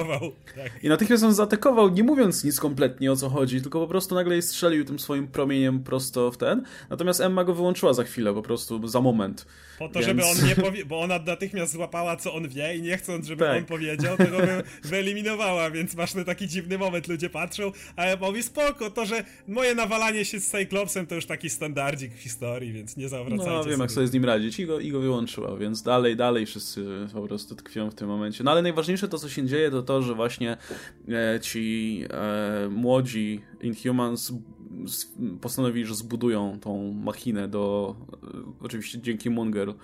Tak. I natychmiast on zaatakował, nie mówiąc nic kompletnie o co chodzi, tylko po prostu nagle jej strzelił tym swoim promieniem prosto w ten. Natomiast Emma go wyłączyła za chwilę, po prostu za moment. Po to, Więc... żeby on nie powie, bo ona natychmiast złapała, co on wie i nie chcąc, żeby tak. on powiedział, tego by wyeliminowała, więc masz na taki dziwny moment, ludzie patrzą, a ja mówi spoko, to, że moje nawalanie się z Cyclopsem to już taki standardzik w historii, więc nie zawracajcie No wiem, sobie. jak sobie z nim radzić i go, i go wyłączyła, więc dalej, dalej wszyscy po prostu tkwią w tym momencie. No ale najważniejsze to, co się dzieje, to to, że właśnie e, ci e, młodzi Inhumans postanowili, że zbudują tą machinę do, e, oczywiście dzięki Munger,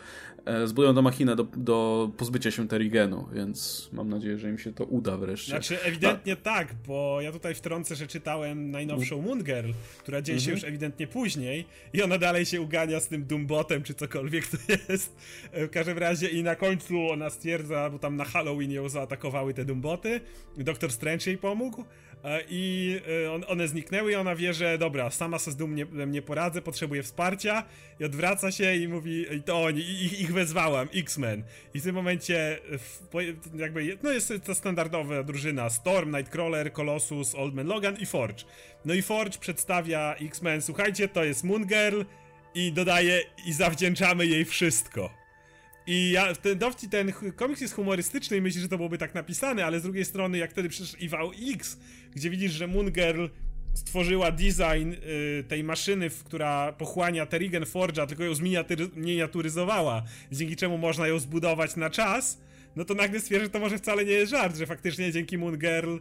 zbudują tą machinę do, do pozbycia się Terigenu, więc mam nadzieję, że im się to uda wreszcie. Znaczy ewidentnie tak, bo ja tutaj wtrącę, że czytałem najnowszą Moon Girl, która dzieje się mhm. już ewidentnie później i ona dalej się ugania z tym Doombotem, czy cokolwiek to jest. E, w każdym razie i na końcu ona stwierdza, bo tam na Halloween ją zaatakowały te Doomboty, Doktor Strange jej pomógł, E, i e, one zniknęły i ona wie, że dobra, sama sobie z dum nie, poradzę, potrzebuję wsparcia i odwraca się i mówi, i to oni, ich, ich wezwałam, X-Men. I w tym momencie jakby, no jest to standardowa drużyna, Storm, Nightcrawler, Colossus, Old Man Logan i Forge. No i Forge przedstawia X-Men, słuchajcie, to jest Moon Girl i dodaje, i zawdzięczamy jej wszystko. I ja, ten dowcip, ten komiks jest humorystyczny i myślę, że to byłoby tak napisane, ale z drugiej strony, jak wtedy przecież X, gdzie widzisz, że Moon Girl stworzyła design y, tej maszyny, która pochłania Terrigen Forge'a, tylko ją zminiaturyzowała, dzięki czemu można ją zbudować na czas, no to nagle stwierdza, że to może wcale nie jest żart, że faktycznie dzięki Moon Girl y,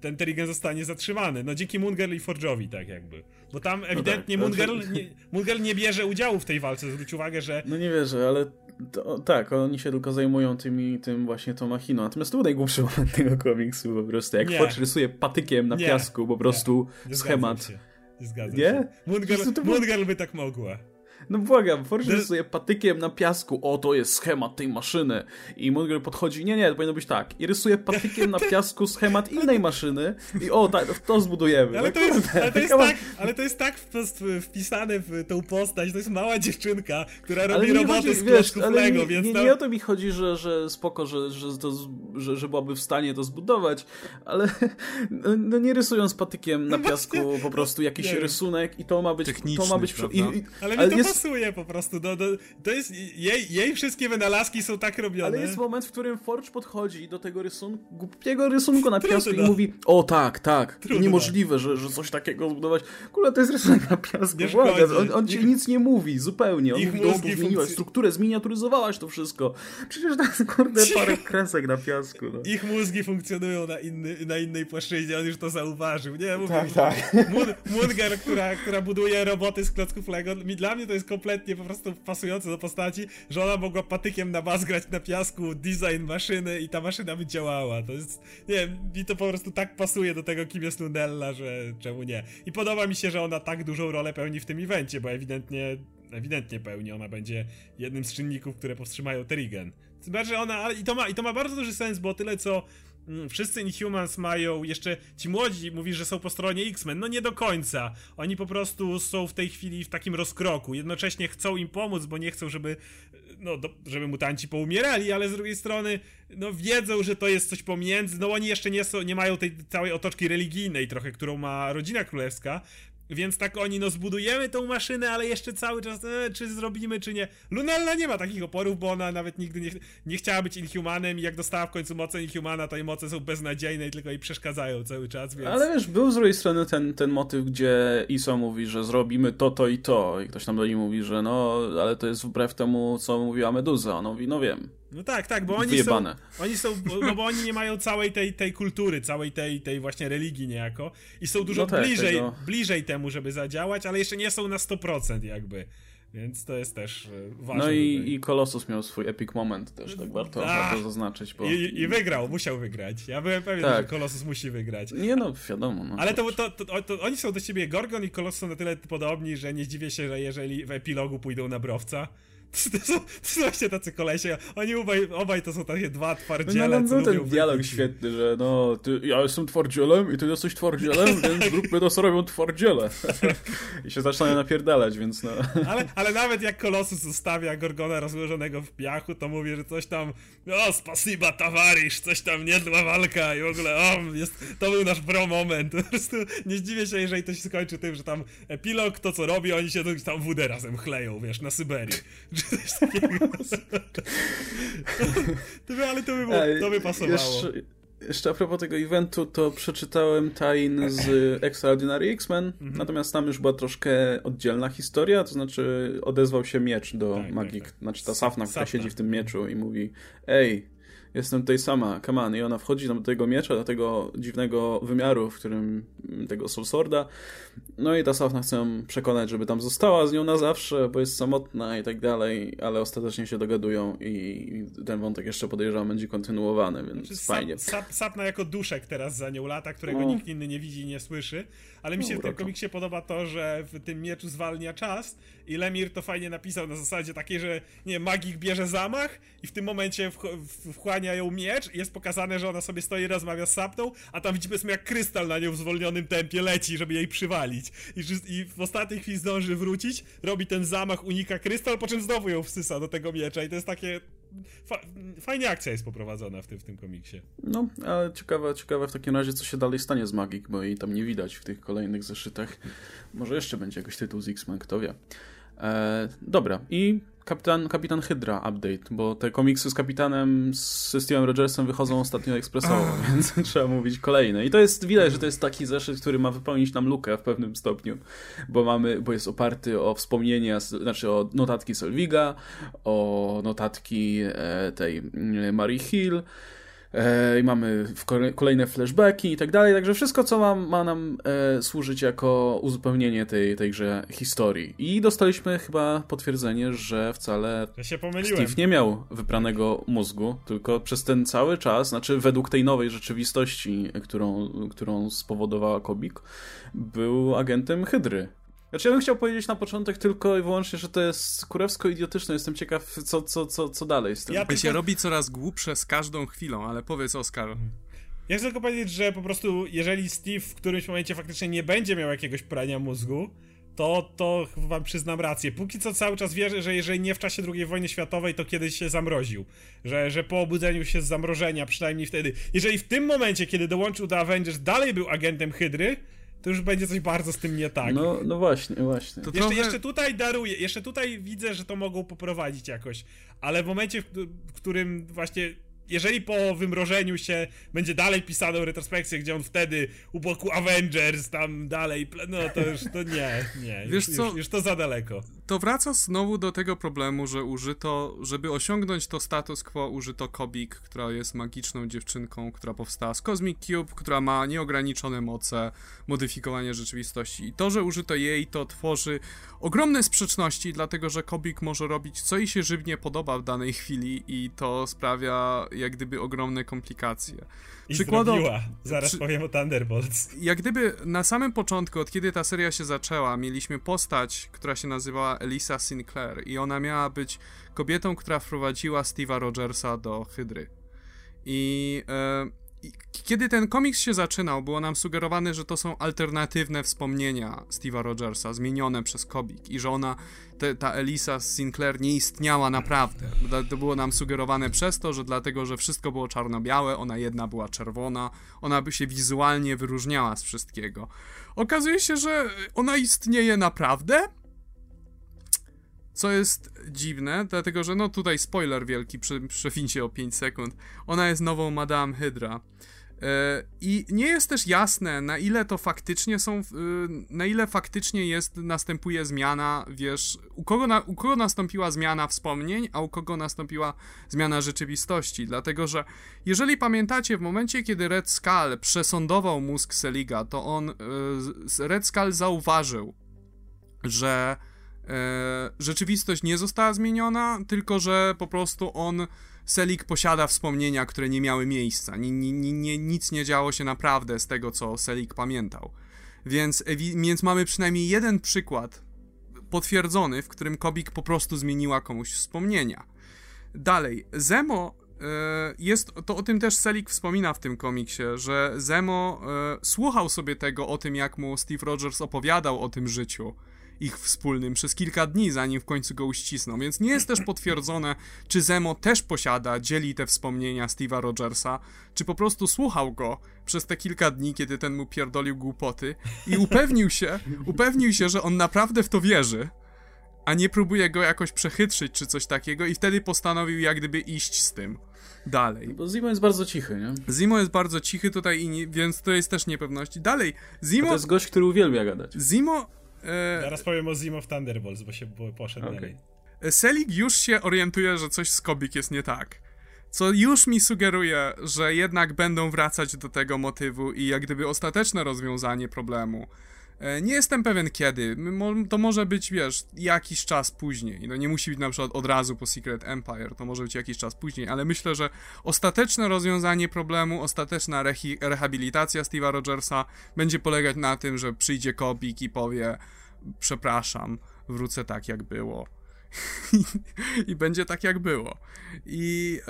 ten Terrigen zostanie zatrzymany. No dzięki Moon Girl i Forge'owi tak jakby. Bo tam no ewidentnie no tak, Moon, Girl nie, Moon Girl nie bierze udziału w tej walce, zwróć uwagę, że... No nie wierzę, ale to, tak, oni się tylko zajmują tymi, tym właśnie tą machiną. Natomiast to był najgłupszy moment tego komiksu po prostu. Jak Forge rysuje patykiem na nie, piasku po prostu nie, nie schemat. Nie zgadzam nie? się. Moon Girl by tak mogła. No błagam, Forge rysuje patykiem na piasku, o to jest schemat tej maszyny. I Munger podchodzi, nie, nie, to powinno być tak. I rysuje patykiem na piasku schemat innej maszyny. I o, tak, to zbudujemy. Ale, no, to, jest, ale, to, jest tak, ale to jest tak wpisane w tą postać, to jest mała dziewczynka, która robi roboty chodzi, z kloszków Lego, nie, więc... Nie, nie, nie o to mi chodzi, że, że spoko, że, że, to, że, że byłaby w stanie to zbudować, ale no, no nie rysując patykiem na piasku po prostu jakiś rysunek i to ma być... Techniczny, to ma być... I, i, ale, ale jest pasuje po prostu. Do, do, to jest, jej, jej wszystkie wynalazki są tak robione. Ale jest moment, w którym Forge podchodzi do tego rysunku, głupiego rysunku na piasku i mówi o tak, tak, Trudno. niemożliwe, że, że coś takiego zbudować. Kule, to jest rysunek na piasku, on, on ci nic nie mówi, zupełnie. On ich mówi, no, zmieniłaś strukturę, zminiaturyzowałaś to wszystko. Przecież to jest, kurde, parę kresek na piasku. No. Ich mózgi funkcjonują na, inny, na innej płaszczyźnie, on już to zauważył. Nie, mówię, tak, tak. Munger, która, która buduje roboty z klocków Lego, dla mnie to jest kompletnie po prostu pasujące do postaci, że ona mogła patykiem na bas grać na piasku design maszyny i ta maszyna by działała. To jest, nie wiem, mi to po prostu tak pasuje do tego, kim jest Lunella, że czemu nie. I podoba mi się, że ona tak dużą rolę pełni w tym evencie, bo ewidentnie, ewidentnie pełni. Ona będzie jednym z czynników, które powstrzymają Terigen. Znaczy ona, i to, ma, I to ma bardzo duży sens, bo tyle co wszyscy Inhumans mają jeszcze ci młodzi, mówisz, że są po stronie X-Men. No nie do końca. Oni po prostu są w tej chwili w takim rozkroku. Jednocześnie chcą im pomóc, bo nie chcą, żeby no, do, żeby mutanci poumierali, ale z drugiej strony no wiedzą, że to jest coś pomiędzy. No oni jeszcze nie są, nie mają tej całej otoczki religijnej trochę, którą ma rodzina królewska, więc tak oni, no zbudujemy tą maszynę, ale jeszcze cały czas, e, czy zrobimy, czy nie. Lunella nie ma takich oporów, bo ona nawet nigdy nie, nie chciała być Inhumanem i jak dostała w końcu moce Inhumana, to jej moce są beznadziejne i tylko jej przeszkadzają cały czas, więc... Ale wiesz, był z drugiej strony ten, ten motyw, gdzie Iso mówi, że zrobimy to, to i to i ktoś tam do niej mówi, że no, ale to jest wbrew temu, co mówiła Meduza. Ona mówi, no wiem. No tak, tak, bo oni Wyjebane. są, oni są, no bo oni nie mają całej tej, tej kultury, całej tej, tej właśnie religii niejako i są dużo no tak, bliżej, tego... bliżej temu, żeby zadziałać, ale jeszcze nie są na 100% jakby. Więc to jest też e, ważne. No i, i Colossus miał swój epic moment też, tak warto, warto zaznaczyć. Bo... I, I, wygrał, musiał wygrać. Ja byłem pewien, tak. że Colossus musi wygrać. Nie no, wiadomo. No, Ale to, to, to, to, oni są do siebie, Gorgon i Colossus są na tyle podobni, że nie zdziwię się, że jeżeli w epilogu pójdą na Browca, To są, to są właśnie tacy kolesie. Oni obaj, obaj to są takie dwa twardziele, no, no, co no, ten dialog świetny, że no, ty, ja jestem twardzielem i ty jesteś twardzielem, więc zróbmy to, co robią twardziele. I się zaczynają napierdalać, więc no. Ale, ale nawet jak Kolosus zostawia Gorgona rozłożonego w piachu, to mówi, że coś tam o, spasiba tawarisz, coś tam niedła walka i w ogóle o, jest, to był nasz bro moment. Po prostu nie zdziwię się, jeżeli to się skończy tym, że tam epilog, to co robi, oni się tam wódę razem chleją, wiesz, na Syberii. Czy coś takiego. to by, ale to by, było, to by pasowało. Jeszcze, jeszcze a propos tego eventu, to przeczytałem Tain z Extraordinary X-Men, mhm. natomiast tam już była troszkę oddzielna historia, to znaczy odezwał się miecz do tak, Magik, tak, tak. znaczy ta Safna, która siedzi w tym mieczu i mówi ej, jestem tutaj sama, on. I ona wchodzi do tego miecza, do tego dziwnego wymiaru, w którym tego Soul Sworda. No i ta Safna chce ją przekonać, żeby tam została z nią na zawsze, bo jest samotna i tak dalej, ale ostatecznie się dogadują i ten wątek jeszcze podejrzewam będzie kontynuowany, więc znaczy, fajnie. Sap, Sapna jako duszek teraz za nią lata, którego no. nikt inny nie widzi i nie słyszy, ale mi się no, w tym komiksie podoba to, że w tym mieczu zwalnia czas i Lemir to fajnie napisał na zasadzie takiej, że nie, magik bierze zamach i w tym momencie wchłania ją miecz i jest pokazane, że ona sobie stoi, rozmawia z Sapną, a tam widzimy jak krystal na nią w zwolnionym tempie leci, żeby jej przywalić. I, I w ostatniej chwili zdąży wrócić, robi ten zamach, unika krystal, po czym znowu ją wsysa do tego miecza i to jest takie Fa fajnie akcja jest poprowadzona w tym, w tym komiksie. No, ale ciekawe, ciekawe w takim razie, co się dalej stanie z Magik, bo jej tam nie widać w tych kolejnych zeszytach. Może jeszcze będzie jakiś tytuł z X-Men, kto wie. E, dobra, i Kapitan, Kapitan Hydra update, bo te komiksy z Kapitanem, z Steve'em Rogersem wychodzą ostatnio ekspresowo, więc trzeba mówić kolejne. I to jest, widać, że to jest taki zeszyt, który ma wypełnić nam lukę w pewnym stopniu, bo mamy, bo jest oparty o wspomnienia, znaczy o notatki Solviga, o notatki e, tej Marie Hill, i mamy kolejne flashbacki i tak dalej, także wszystko, co ma, ma nam e, służyć jako uzupełnienie tej, tejże historii. I dostaliśmy chyba potwierdzenie, że wcale ja Steve nie miał wypranego mózgu, tylko przez ten cały czas, znaczy według tej nowej rzeczywistości, którą, którą spowodowała Kobik, był agentem Hydry. Znaczy, ja bym chciał powiedzieć na początek tylko i wyłącznie, że to jest kurewsko idiotyczne. Jestem ciekaw, co, co, co, co dalej z tym. Ja tylko... się robi coraz głupsze z każdą chwilą, ale powiedz, Oskar. Ja chcę tylko powiedzieć, że po prostu, jeżeli Steve w którymś momencie faktycznie nie będzie miał jakiegoś prania mózgu, to, to wam przyznam rację. Póki co cały czas wierzę, że jeżeli nie w czasie II wojny światowej, to kiedyś się zamroził. Że, że po obudzeniu się z zamrożenia, przynajmniej wtedy. Jeżeli w tym momencie, kiedy dołączył do Avengers, dalej był agentem Hydry, to już będzie coś bardzo z tym nie tak. No, no właśnie, właśnie. To jeszcze, trochę... jeszcze tutaj daruję, jeszcze tutaj widzę, że to mogą poprowadzić jakoś, ale w momencie, w którym właśnie jeżeli po wymrożeniu się będzie dalej pisano retrospekcję, gdzie on wtedy u boku Avengers tam dalej, no to już to nie, nie, Wiesz już, co? Już, już, to za daleko. To wraca znowu do tego problemu, że użyto, żeby osiągnąć to status quo, użyto Kobik, która jest magiczną dziewczynką, która powstała z Cosmic Cube, która ma nieograniczone moce modyfikowania rzeczywistości. I to, że użyto jej, to tworzy ogromne sprzeczności, dlatego że Kobik może robić co jej się żywnie podoba w danej chwili i to sprawia jak gdyby ogromne komplikacje. I Przykładowo, zrobiła. Zaraz przy, powiem o Thunderbolts. Jak gdyby na samym początku, od kiedy ta seria się zaczęła, mieliśmy postać, która się nazywała Elisa Sinclair i ona miała być kobietą, która wprowadziła Steve'a Rogersa do Hydry. I... E, kiedy ten komiks się zaczynał, było nam sugerowane, że to są alternatywne wspomnienia Steve'a Rogersa, zmienione przez Kobik i że ona, te, ta Elisa Sinclair nie istniała naprawdę. To było nam sugerowane przez to, że dlatego, że wszystko było czarno-białe, ona jedna była czerwona, ona by się wizualnie wyróżniała z wszystkiego. Okazuje się, że ona istnieje naprawdę, co jest dziwne, dlatego że no tutaj spoiler wielki przy, przewincie o 5 sekund. Ona jest nową Madame Hydra. E, I nie jest też jasne, na ile to faktycznie są, na ile faktycznie jest, następuje zmiana, wiesz, u kogo, na, u kogo nastąpiła zmiana wspomnień, a u kogo nastąpiła zmiana rzeczywistości. Dlatego, że jeżeli pamiętacie, w momencie, kiedy Red Skull przesądował mózg Seliga, to on, e, Red Skull zauważył, że e, rzeczywistość nie została zmieniona, tylko że po prostu on Selik posiada wspomnienia, które nie miały miejsca. Ni, ni, ni, nic nie działo się naprawdę z tego, co Selik pamiętał. Więc, więc mamy przynajmniej jeden przykład potwierdzony, w którym Kobik po prostu zmieniła komuś wspomnienia. Dalej, Zemo e, jest, to o tym też Selik wspomina w tym komiksie, że Zemo e, słuchał sobie tego o tym, jak mu Steve Rogers opowiadał o tym życiu ich wspólnym przez kilka dni, zanim w końcu go uścisnął, więc nie jest też potwierdzone, czy Zemo też posiada, dzieli te wspomnienia Steve'a Rogersa, czy po prostu słuchał go przez te kilka dni, kiedy ten mu pierdolił głupoty i upewnił się, upewnił się, że on naprawdę w to wierzy, a nie próbuje go jakoś przechytrzyć czy coś takiego i wtedy postanowił jak gdyby iść z tym dalej. Bo Zimo jest bardzo cichy, nie? Zimo jest bardzo cichy tutaj, nie, więc to jest też niepewności. Dalej, Zimo... A to jest gość, który uwielbia gadać. Zimo... E... Zaraz powiem o Zimo w Thunderbolts, bo się poszedł okay. dalej. Selig już się orientuje, że coś z Kobik jest nie tak. Co już mi sugeruje, że jednak będą wracać do tego motywu i jak gdyby ostateczne rozwiązanie problemu E, nie jestem pewien kiedy. To może być, wiesz, jakiś czas później. No nie musi być na przykład od razu po Secret Empire, to może być jakiś czas później, ale myślę, że ostateczne rozwiązanie problemu, ostateczna rehabilitacja Steve'a Rogersa będzie polegać na tym, że przyjdzie Kobik i powie: Przepraszam, wrócę tak jak było. I będzie tak jak było. I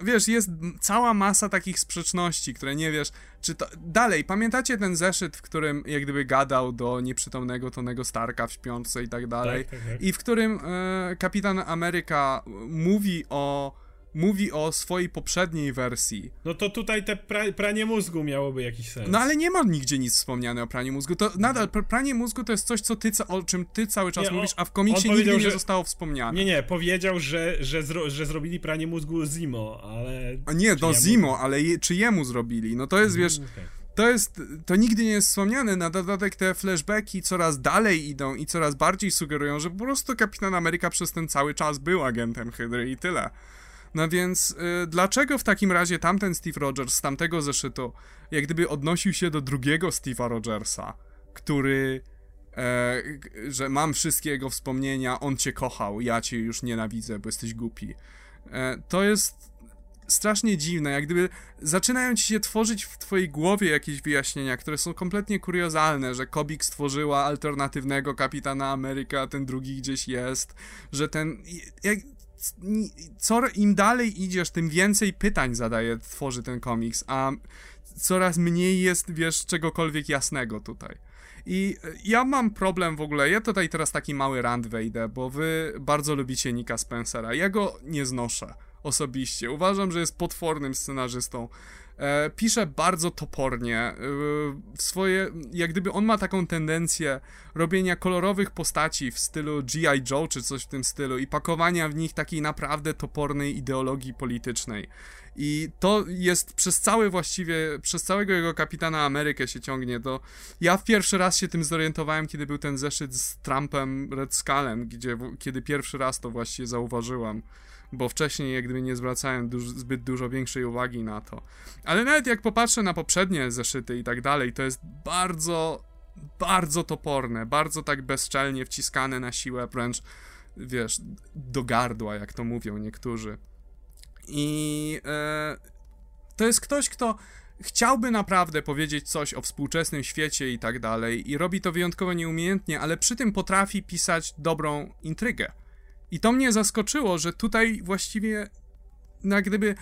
wiesz, jest cała masa takich sprzeczności, które nie wiesz, czy to... Dalej, pamiętacie ten zeszyt, w którym jak gdyby gadał do nieprzytomnego Tonego Starka w śpiące i tak dalej? Tak, tak, tak. I w którym e, Kapitan Ameryka mówi o mówi o swojej poprzedniej wersji. No to tutaj te pra pranie mózgu miałoby jakiś sens. No ale nie ma nigdzie nic wspomniane o praniu mózgu. To nadal pranie mózgu to jest coś, co ty, o czym ty cały czas nie, mówisz, a w komiksie nigdy nie zostało wspomniane. Nie, nie, powiedział, że, że, zro że zrobili pranie mózgu Zimo, ale... A nie, no Zimo, ale je, czy jemu zrobili? No to jest, wiesz... Okay. To jest, to nigdy nie jest wspomniane, na dodatek te flashbacki coraz dalej idą i coraz bardziej sugerują, że po prostu Kapitan Ameryka przez ten cały czas był agentem Hydry i tyle. No więc y, dlaczego w takim razie tamten Steve Rogers z tamtego zeszytu jak gdyby odnosił się do drugiego Steve'a Rogersa, który e, że mam wszystkie jego wspomnienia, on cię kochał, ja cię już nienawidzę, bo jesteś głupi. E, to jest strasznie dziwne, jak gdyby zaczynają ci się tworzyć w twojej głowie jakieś wyjaśnienia, które są kompletnie kuriozalne, że Kobik stworzyła alternatywnego Kapitana Ameryka, ten drugi gdzieś jest, że ten... Jak, co im dalej idziesz, tym więcej pytań zadaje, tworzy ten komiks, a coraz mniej jest, wiesz, czegokolwiek jasnego tutaj. I e, ja mam problem w ogóle, ja tutaj teraz taki mały rant wejdę, bo wy bardzo lubicie Nika Spencera. Ja go nie znoszę osobiście. Uważam, że jest potwornym scenarzystą. E, pisze bardzo topornie. E, swoje, jak gdyby on ma taką tendencję robienia kolorowych postaci w stylu G.I. Joe czy coś w tym stylu i pakowania w nich takiej naprawdę topornej ideologii politycznej. I to jest przez cały właściwie, przez całego jego Kapitana Amerykę się ciągnie. To ja pierwszy raz się tym zorientowałem, kiedy był ten zeszyt z Trumpem Red Skullem, gdzie, kiedy pierwszy raz to właściwie zauważyłem bo wcześniej jak gdyby nie zwracałem duż, zbyt dużo większej uwagi na to. Ale nawet jak popatrzę na poprzednie zeszyty i tak dalej, to jest bardzo, bardzo toporne, bardzo tak bezczelnie wciskane na siłę, wręcz, wiesz, do gardła, jak to mówią niektórzy. I e, to jest ktoś, kto chciałby naprawdę powiedzieć coś o współczesnym świecie i tak dalej, i robi to wyjątkowo nieumiejętnie, ale przy tym potrafi pisać dobrą intrygę. I to mnie zaskoczyło, że tutaj właściwie, no jak gdyby,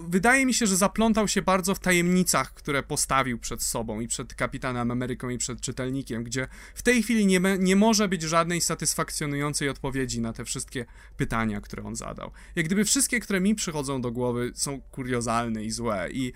wydaje mi się, że zaplątał się bardzo w tajemnicach, które postawił przed sobą i przed Kapitanem Ameryką i przed czytelnikiem, gdzie w tej chwili nie, nie może być żadnej satysfakcjonującej odpowiedzi na te wszystkie pytania, które on zadał. Jak gdyby wszystkie, które mi przychodzą do głowy, są kuriozalne i złe i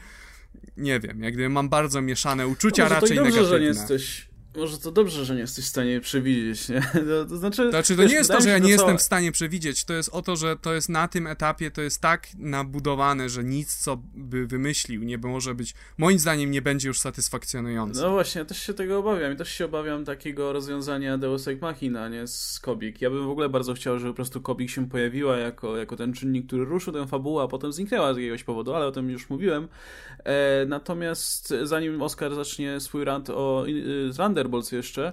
nie wiem, jak gdyby mam bardzo mieszane uczucia, no, raczej to dobrze, negatywne. że nie jesteś może to dobrze, że nie jesteś w stanie przewidzieć, nie? To, to znaczy, znaczy, to wiesz, nie jest to, że ja nie jestem w stanie przewidzieć, to jest o to, że to jest na tym etapie, to jest tak nabudowane, że nic, co by wymyślił, nie może być, moim zdaniem nie będzie już satysfakcjonujące. No właśnie, ja też się tego obawiam i też się obawiam takiego rozwiązania Deus Ex Machina, nie, z Kobik. Ja bym w ogóle bardzo chciał, żeby po prostu Kobik się pojawiła jako, jako ten czynnik, który ruszył tę fabułę, a potem zniknęła z jakiegoś powodu, ale o tym już mówiłem. E, natomiast zanim Oscar zacznie swój rant o y, Thunderbolts jeszcze,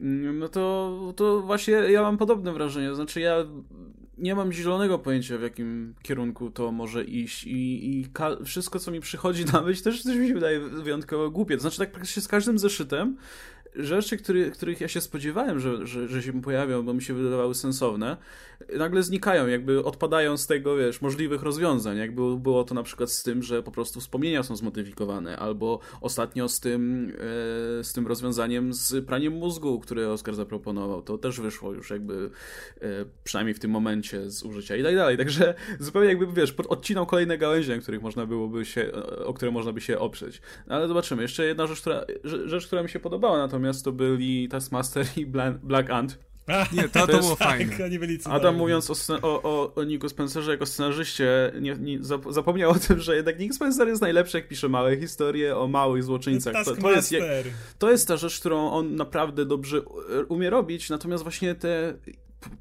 mm, no to, to właśnie ja mam podobne wrażenie. Znaczy, ja nie mam zielonego pojęcia, w jakim kierunku to może iść, i, i wszystko, co mi przychodzi na myśl, też, też mi się wydaje wyjątkowo głupie. Znaczy, tak praktycznie z każdym zeszytem rzeczy, który, których ja się spodziewałem, że, że, że się pojawią, bo mi się wydawały sensowne, nagle znikają, jakby odpadają z tego, wiesz, możliwych rozwiązań. Jakby było to na przykład z tym, że po prostu wspomnienia są zmodyfikowane, albo ostatnio z tym, e, z tym rozwiązaniem z praniem mózgu, które Oscar zaproponował. To też wyszło już jakby, e, przynajmniej w tym momencie z użycia i tak dalej. Także zupełnie jakby, wiesz, odcinał kolejne gałęzie, na których można byłoby się, o które można by się oprzeć. No, ale zobaczymy. Jeszcze jedna rzecz, która, rzecz, która mi się podobała natomiast, to byli Taskmaster i Black Ant. Nie, to, to, to było fajne. Tak, Adam mówiąc o, o, o, o Niku Spencerze jako scenarzyście nie, nie, zapomniał o tym, że jednak Nick Spencer jest najlepszy, jak pisze małe historie o małych złoczyńcach. To, to, jest, to jest ta rzecz, którą on naprawdę dobrze umie robić, natomiast właśnie te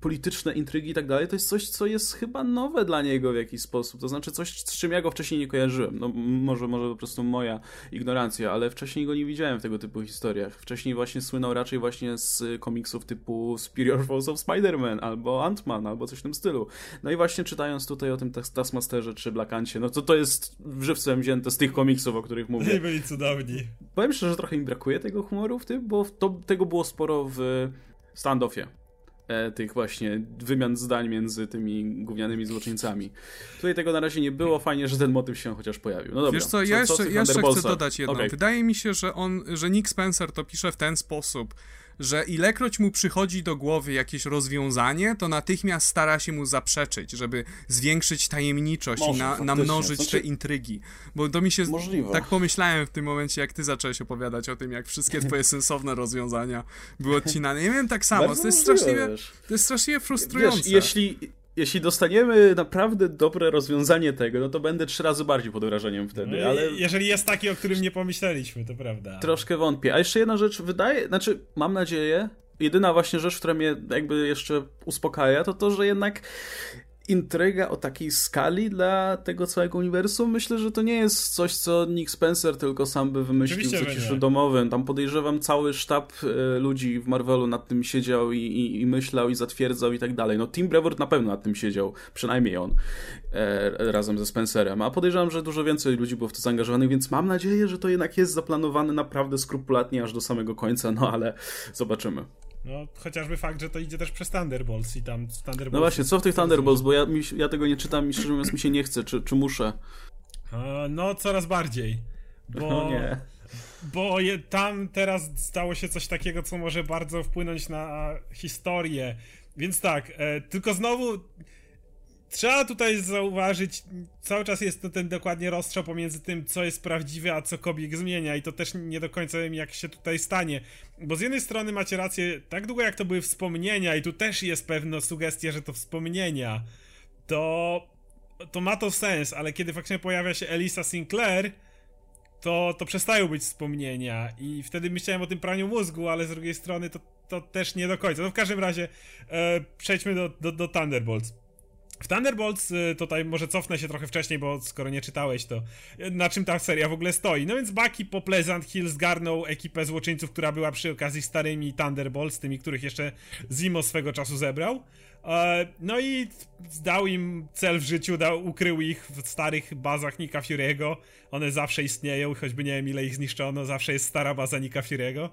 polityczne intrygi i tak dalej, to jest coś, co jest chyba nowe dla niego w jakiś sposób. To znaczy coś, z czym ja go wcześniej nie kojarzyłem. No, może, może po prostu moja ignorancja, ale wcześniej go nie widziałem w tego typu historiach. Wcześniej właśnie słynął raczej właśnie z komiksów typu Superior Force of Spider-Man albo Ant-Man, albo coś w tym stylu. No i właśnie czytając tutaj o tym Taskmasterze czy Blackancie, no to to jest żywcem wzięte z tych komiksów, o których mówię. Nie byli cudowni. Powiem szczerze, że trochę mi brakuje tego humoru w tym, bo to, tego było sporo w standoffie tych właśnie wymian zdań między tymi gównianymi złoczyńcami. Tutaj tego na razie nie było, fajnie, że ten motyw się chociaż pojawił. No dobra, Wiesz co, ja jeszcze, jeszcze chcę dodać jedno. Okay. Wydaje mi się, że on, że Nick Spencer to pisze w ten sposób, że ilekroć mu przychodzi do głowy jakieś rozwiązanie, to natychmiast stara się mu zaprzeczyć, żeby zwiększyć tajemniczość Może, i na, namnożyć znaczy, te intrygi. Bo to mi się. Możliwe. Tak pomyślałem w tym momencie, jak ty zacząłeś opowiadać o tym, jak wszystkie twoje sensowne rozwiązania były odcinane. Ja miałem tak samo. to jest, straszliwie, to jest straszliwie frustrujące. Wiesz, jeśli jeśli dostaniemy naprawdę dobre rozwiązanie tego, no to będę trzy razy bardziej pod wrażeniem wtedy, no ale... Jeżeli jest taki, o którym nie pomyśleliśmy, to prawda. Troszkę wątpię. A jeszcze jedna rzecz, wydaje, znaczy mam nadzieję, jedyna właśnie rzecz, która mnie jakby jeszcze uspokaja, to to, że jednak intryga o takiej skali dla tego całego uniwersum, myślę, że to nie jest coś, co Nick Spencer tylko sam by wymyślił Oczywiście w zaciszu domowym. Tam podejrzewam cały sztab e, ludzi w Marvelu nad tym siedział i, i, i, myślał i zatwierdzał i tak dalej. No Tim Brevoort na pewno nad tym siedział, przynajmniej on, e, razem ze Spencerem. A podejrzewam, że dużo więcej ludzi było w to zaangażowanych, więc mam nadzieję, że to jednak jest zaplanowane naprawdę skrupulatnie aż do samego końca, no ale zobaczymy. No, chociażby fakt, że to idzie też przez Thunderbolts i tam Thunderbolts... No właśnie, co w tych Thunderbolts, bo ja, mi, ja tego nie czytam i szczerze mówiąc mi się nie chce, czy, czy muszę? No, coraz bardziej, bo... No nie. Bo je, tam teraz stało się coś takiego, co może bardzo wpłynąć na historię. Więc tak, e, tylko znowu Trzeba tutaj zauważyć, cały czas jest to ten dokładnie rozstrzał pomiędzy tym, co jest prawdziwe, a co Kobik zmienia i to też nie do końca wiem, jak się tutaj stanie. Bo z jednej strony macie rację, tak długo jak to były wspomnienia i tu też jest pewna sugestia, że to wspomnienia, to, to ma to sens, ale kiedy faktycznie pojawia się Elisa Sinclair, to, to przestają być wspomnienia i wtedy myślałem o tym praniu mózgu, ale z drugiej strony to, to też nie do końca. No w każdym razie e, przejdźmy do, do, do Thunderbolts. W Thunderbolts y, tutaj może cofnę się trochę wcześniej, bo skoro nie czytałeś, to y, na czym ta seria w ogóle stoi. No więc Bucky po Pleasant Hill zgarnął ekipę złoczyńców, która była przy okazji starymi Thunderbolts, tymi, których jeszcze Zimo swego czasu zebrał. E, no i dał im cel w życiu, dał, ukrył ich w starych bazach Nika Fury'ego. One zawsze istnieją, choćby nie wiem ile ich zniszczono, zawsze jest stara baza Nika Fury'ego.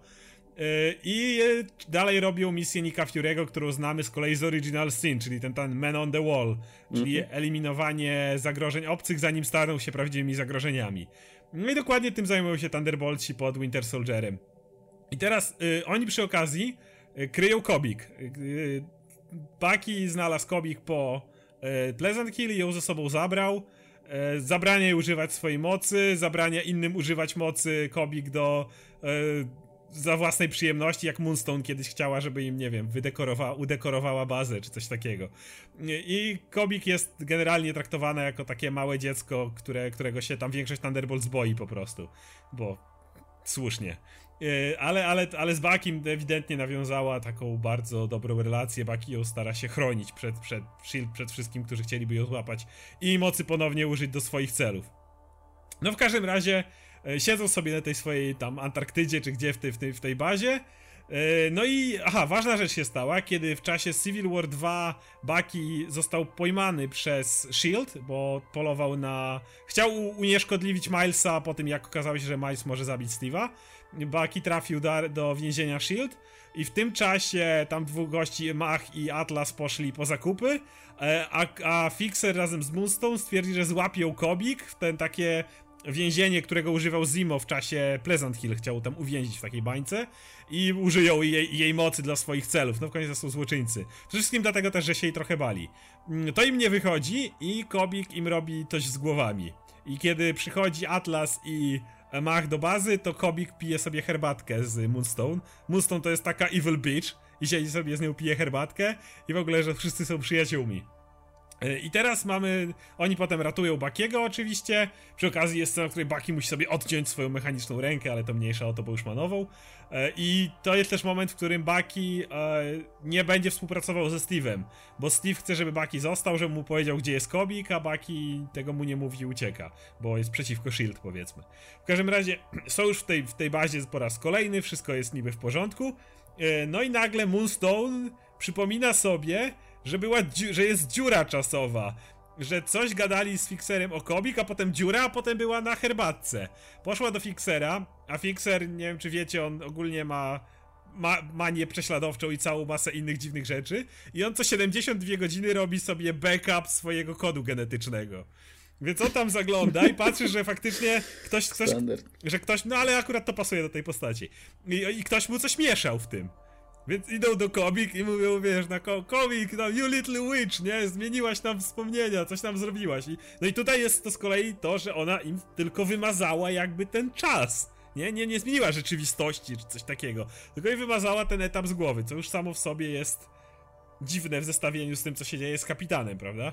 I dalej robią misję Nika Fury'ego, którą znamy z kolei z Original Sin, czyli ten, ten Man on the Wall, czyli mm -hmm. eliminowanie zagrożeń obcych, zanim staną się prawdziwymi zagrożeniami. No i dokładnie tym zajmują się Thunderboltsi pod Winter Soldierem. I teraz y, oni przy okazji y, kryją Kobik. Y, Bucky znalazł Kobik po y, Pleasant Hill i ją ze sobą zabrał. Y, zabrania jej używać swojej mocy, zabrania innym używać mocy Kobik do y, za własnej przyjemności, jak Moonstone kiedyś chciała, żeby im, nie wiem, wydekorowała, udekorowała bazę, czy coś takiego. I Kobik jest generalnie traktowane jako takie małe dziecko, które, którego się tam większość Thunderbolts boi po prostu, bo słusznie. E, ale, ale, ale z Bakim ewidentnie nawiązała taką bardzo dobrą relację. Baki ją stara się chronić przed, przed Shield, przed wszystkim, którzy chcieliby ją złapać i mocy ponownie użyć do swoich celów. No w każdym razie siedzą sobie na tej swojej tam Antarktydzie, czy gdzie w tej, w tej, w tej bazie. E, no i, aha, ważna rzecz się stała, kiedy w czasie Civil War 2 Bucky został pojmany przez S.H.I.E.L.D., bo polował na... Chciał unieszkodliwić Milesa po tym, jak okazało się, że Miles może zabić Steve'a. Bucky trafił do, do więzienia S.H.I.E.L.D. i w tym czasie tam dwóch gości, Mach i Atlas poszli po zakupy, e, a, a Fixer razem z Moonstone stwierdzi, że złapią Kobik w ten takie więzienie, którego używał Zimo w czasie Pleasant Hill, chciał tam uwięzić w takiej bańce i użyją jej, jej mocy dla swoich celów. No w końcu są złoczyńcy. Przede wszystkim dlatego też, że się jej trochę bali. Mm, to im nie wychodzi i Kobik im robi coś z głowami. I kiedy przychodzi Atlas i Mach do bazy, to Kobik pije sobie herbatkę z Moonstone. Moonstone to jest taka evil bitch i siedzi sobie z nią, pije herbatkę i w ogóle, że wszyscy są przyjaciółmi. E, I teraz mamy. Oni potem ratują Bakiego, oczywiście. Przy okazji jest scena, w której Baki musi sobie odciąć swoją mechaniczną rękę, ale to mniejsza o to, bo już ma nową. E, I to jest też moment, w którym Baki e, nie będzie współpracował ze Steve'em, bo Steve chce, żeby Baki został, żeby mu powiedział, gdzie jest Kobik, a Baki tego mu nie mówi i ucieka, bo jest przeciwko Shield, powiedzmy. W każdym razie są już w tej, w tej bazie po raz kolejny, wszystko jest niby w porządku. No i nagle Moonstone przypomina sobie, że, była że jest dziura czasowa. Że coś gadali z Fixerem o Kobik, a potem dziura, a potem była na herbatce. Poszła do Fixera, a Fixer, nie wiem czy wiecie, on ogólnie ma ma, manię prześladowczą i całą masę innych dziwnych rzeczy. I on co 72 godziny robi sobie backup swojego kodu genetycznego. Więc on tam zagląda i patrzy, że faktycznie ktoś, ktoś że ktoś, no ale akurat to pasuje do tej postaci. I, I ktoś mu coś mieszał w tym. Więc idą do komik i mówią, wiesz, na komik, no you little witch, nie? Zmieniłaś nam wspomnienia, coś tam zrobiłaś. I, no i tutaj jest to z kolei to, że ona im tylko wymazała jakby ten czas. Nie, nie, nie zmieniła rzeczywistości czy coś takiego. Tylko i wymazała ten etap z głowy, co już samo w sobie jest dziwne w zestawieniu z tym, co się dzieje z kapitanem, prawda?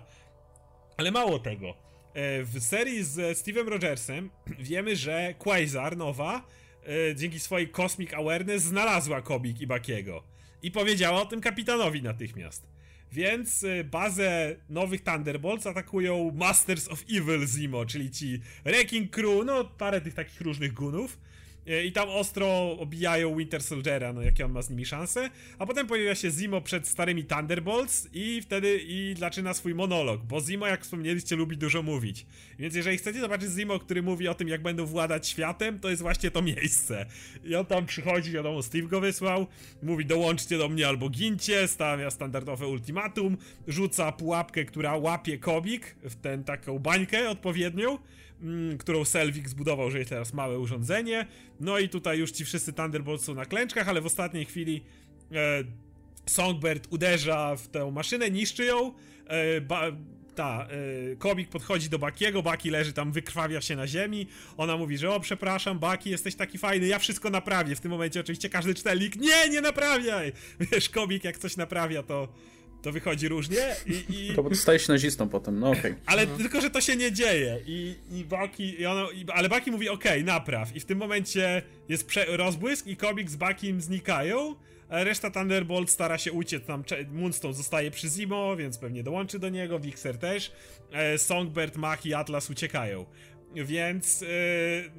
Ale mało tego. E, w serii z Steve'em Rogersem wiemy, że Quasar nowa E, dzięki swojej Cosmic Awareness znalazła Kobik i Bakiego. I powiedziała o tym kapitanowi natychmiast. Więc e, bazę nowych Thunderbolts atakują Masters of Evil Zimo, czyli ci Wrecking Crew, no parę tych takich różnych gunów. E, I tam ostro obijają Winter Soldiera, no jakie on ma z nimi szanse. A potem pojawia się Zimo przed starymi Thunderbolts i wtedy i zaczyna swój monolog, bo Zimo, jak wspomnieliście, lubi dużo mówić. Więc jeżeli chcecie zobaczyć Zimo, który mówi o tym, jak będą władać światem, to jest właśnie to miejsce. I on tam przychodzi, wiadomo, Steve go wysłał, mówi dołączcie do mnie albo gincie, stawia standardowe ultimatum, rzuca pułapkę, która łapie Kobik w tę taką bańkę odpowiednią którą Selvik zbudował, że jest teraz małe urządzenie. No i tutaj już ci wszyscy Thunderbolts są na klęczkach, ale w ostatniej chwili e, Songbird uderza w tę maszynę, niszczy ją. E, ba, ta, y, Kobik podchodzi do Bakiego, Baki leży tam, wykrwawia się na ziemi, ona mówi, że o przepraszam Baki, jesteś taki fajny, ja wszystko naprawię, w tym momencie oczywiście każdy czytelnik, nie, nie naprawiaj! Wiesz, Kobik jak coś naprawia, to to wychodzi różnie i... i... To staje się nazistą potem, no okej. Okay. Ale no. tylko, że to się nie dzieje i, i Baki, i ono, i, ale Baki mówi okej, okay, napraw i w tym momencie jest prze, rozbłysk i Kobik z Bakim znikają, reszta Thunderbolt stara się uciec, tam Moonstone zostaje przy Zimo, więc pewnie dołączy do niego, Vixer też, e, Songbird, Mach i Atlas uciekają. Więc, e,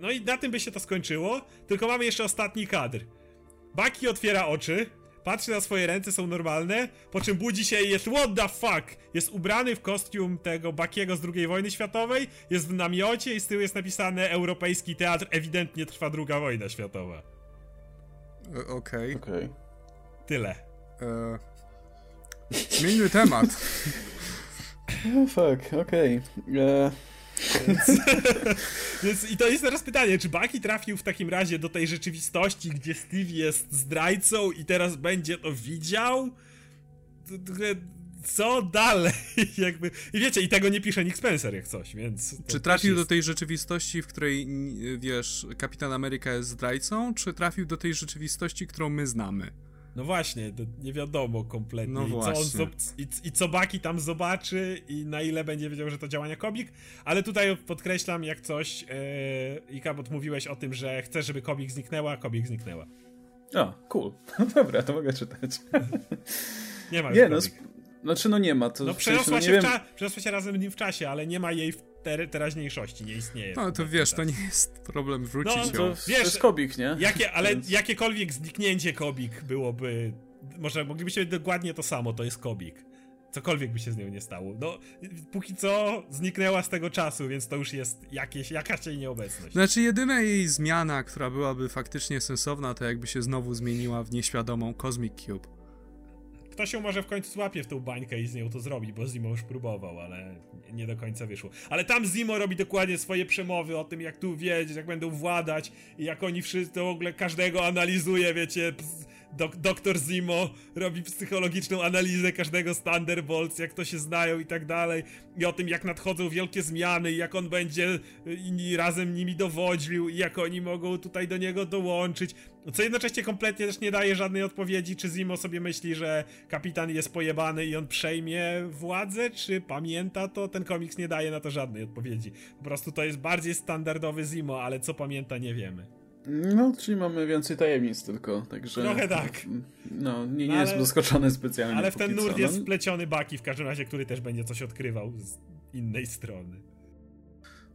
no i na tym by się to skończyło, tylko mamy jeszcze ostatni kadr. Baki otwiera oczy, patrzy na swoje ręce, są normalne, po czym budzi się i jest what the fuck! Jest ubrany w kostium tego Bakiego z II wojny światowej, jest w namiocie i z tyłu jest napisane Europejski Teatr, ewidentnie trwa druga wojna światowa. E, okej. Okay. okay. Tyle. E... Zmieńmy temat. oh, fuck, okej. Okay. E, więc, więc, I to jest teraz pytanie, czy Bucky trafił w takim razie do tej rzeczywistości, gdzie Steve jest zdrajcą i teraz będzie to widział? Co dalej? Jakby... I wiecie, i tego nie pisze Nick Spencer jak coś, więc... Czy trafił jest... do tej rzeczywistości, w której, wiesz, Kapitan Ameryka jest zdrajcą, czy trafił do tej rzeczywistości, którą my znamy? No właśnie, nie wiadomo kompletnie. No I, co on, i, I co Baki tam zobaczy i na ile będzie wiedział, że to działania Kobik. Ale tutaj podkreślam jak coś, yy, i Kabot mówiłeś o tym, że chcesz, żeby Kobik zniknęła, a Kobik zniknęła. O, cool. Dobra, to mogę czytać. nie ma nie, no, Znaczy, no nie ma. To no przeniosła, się, wiem... przeniosła się razem z nim w czasie, ale nie ma jej w ter teraźniejszości, nie istnieje. No to wiesz, to nie jest problem wrócić no, to, wiesz, to jest Kobik, nie? Jakie, ale Więc... jakiekolwiek zniknięcie Kobik byłoby... Może moglibyście dokładnie to samo, to jest Kobik. cokolwiek by się z nią nie stało. No, póki co zniknęła z tego czasu, więc to już jest jakieś, jakaś jej nieobecność. Znaczy, jedyna jej zmiana, która byłaby faktycznie sensowna, to jakby się znowu zmieniła w nieświadomą Cosmic Cube. Ktoś się może w końcu złapie w tą bańkę i z nią to zrobi, bo Zimo już próbował, ale nie do końca wyszło. Ale tam Zimo robi dokładnie swoje przemowy o tym, jak tu wiedzieć, jak będą władać i jak oni wszyscy w ogóle każdego analizuje, wiecie, dok doktor Zimo robi psychologiczną analizę każdego z Thunderbolts, jak to się znają i tak dalej. I o tym, jak nadchodzą wielkie zmiany i jak on będzie i razem nimi dowodził i jak oni mogą tutaj do niego dołączyć. Co jednocześnie kompletnie też nie daje żadnej odpowiedzi, czy Zimo sobie myśli, że kapitan jest pojebany i on przejmie władzę, czy pamięta to? Ten komiks nie daje na to żadnej odpowiedzi. Po prostu to jest bardziej standardowy Zimo, ale co pamięta nie wiemy. No, czyli mamy więcej tajemnic tylko, także... Trochę tak. No, nie, nie ale, jestem zaskoczony specjalnie. Ale w ten nurt jest spleciony Baki w każdym razie, który też będzie coś odkrywał z innej strony.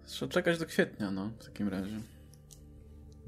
Trzeba czekać do kwietnia, no, w takim razie.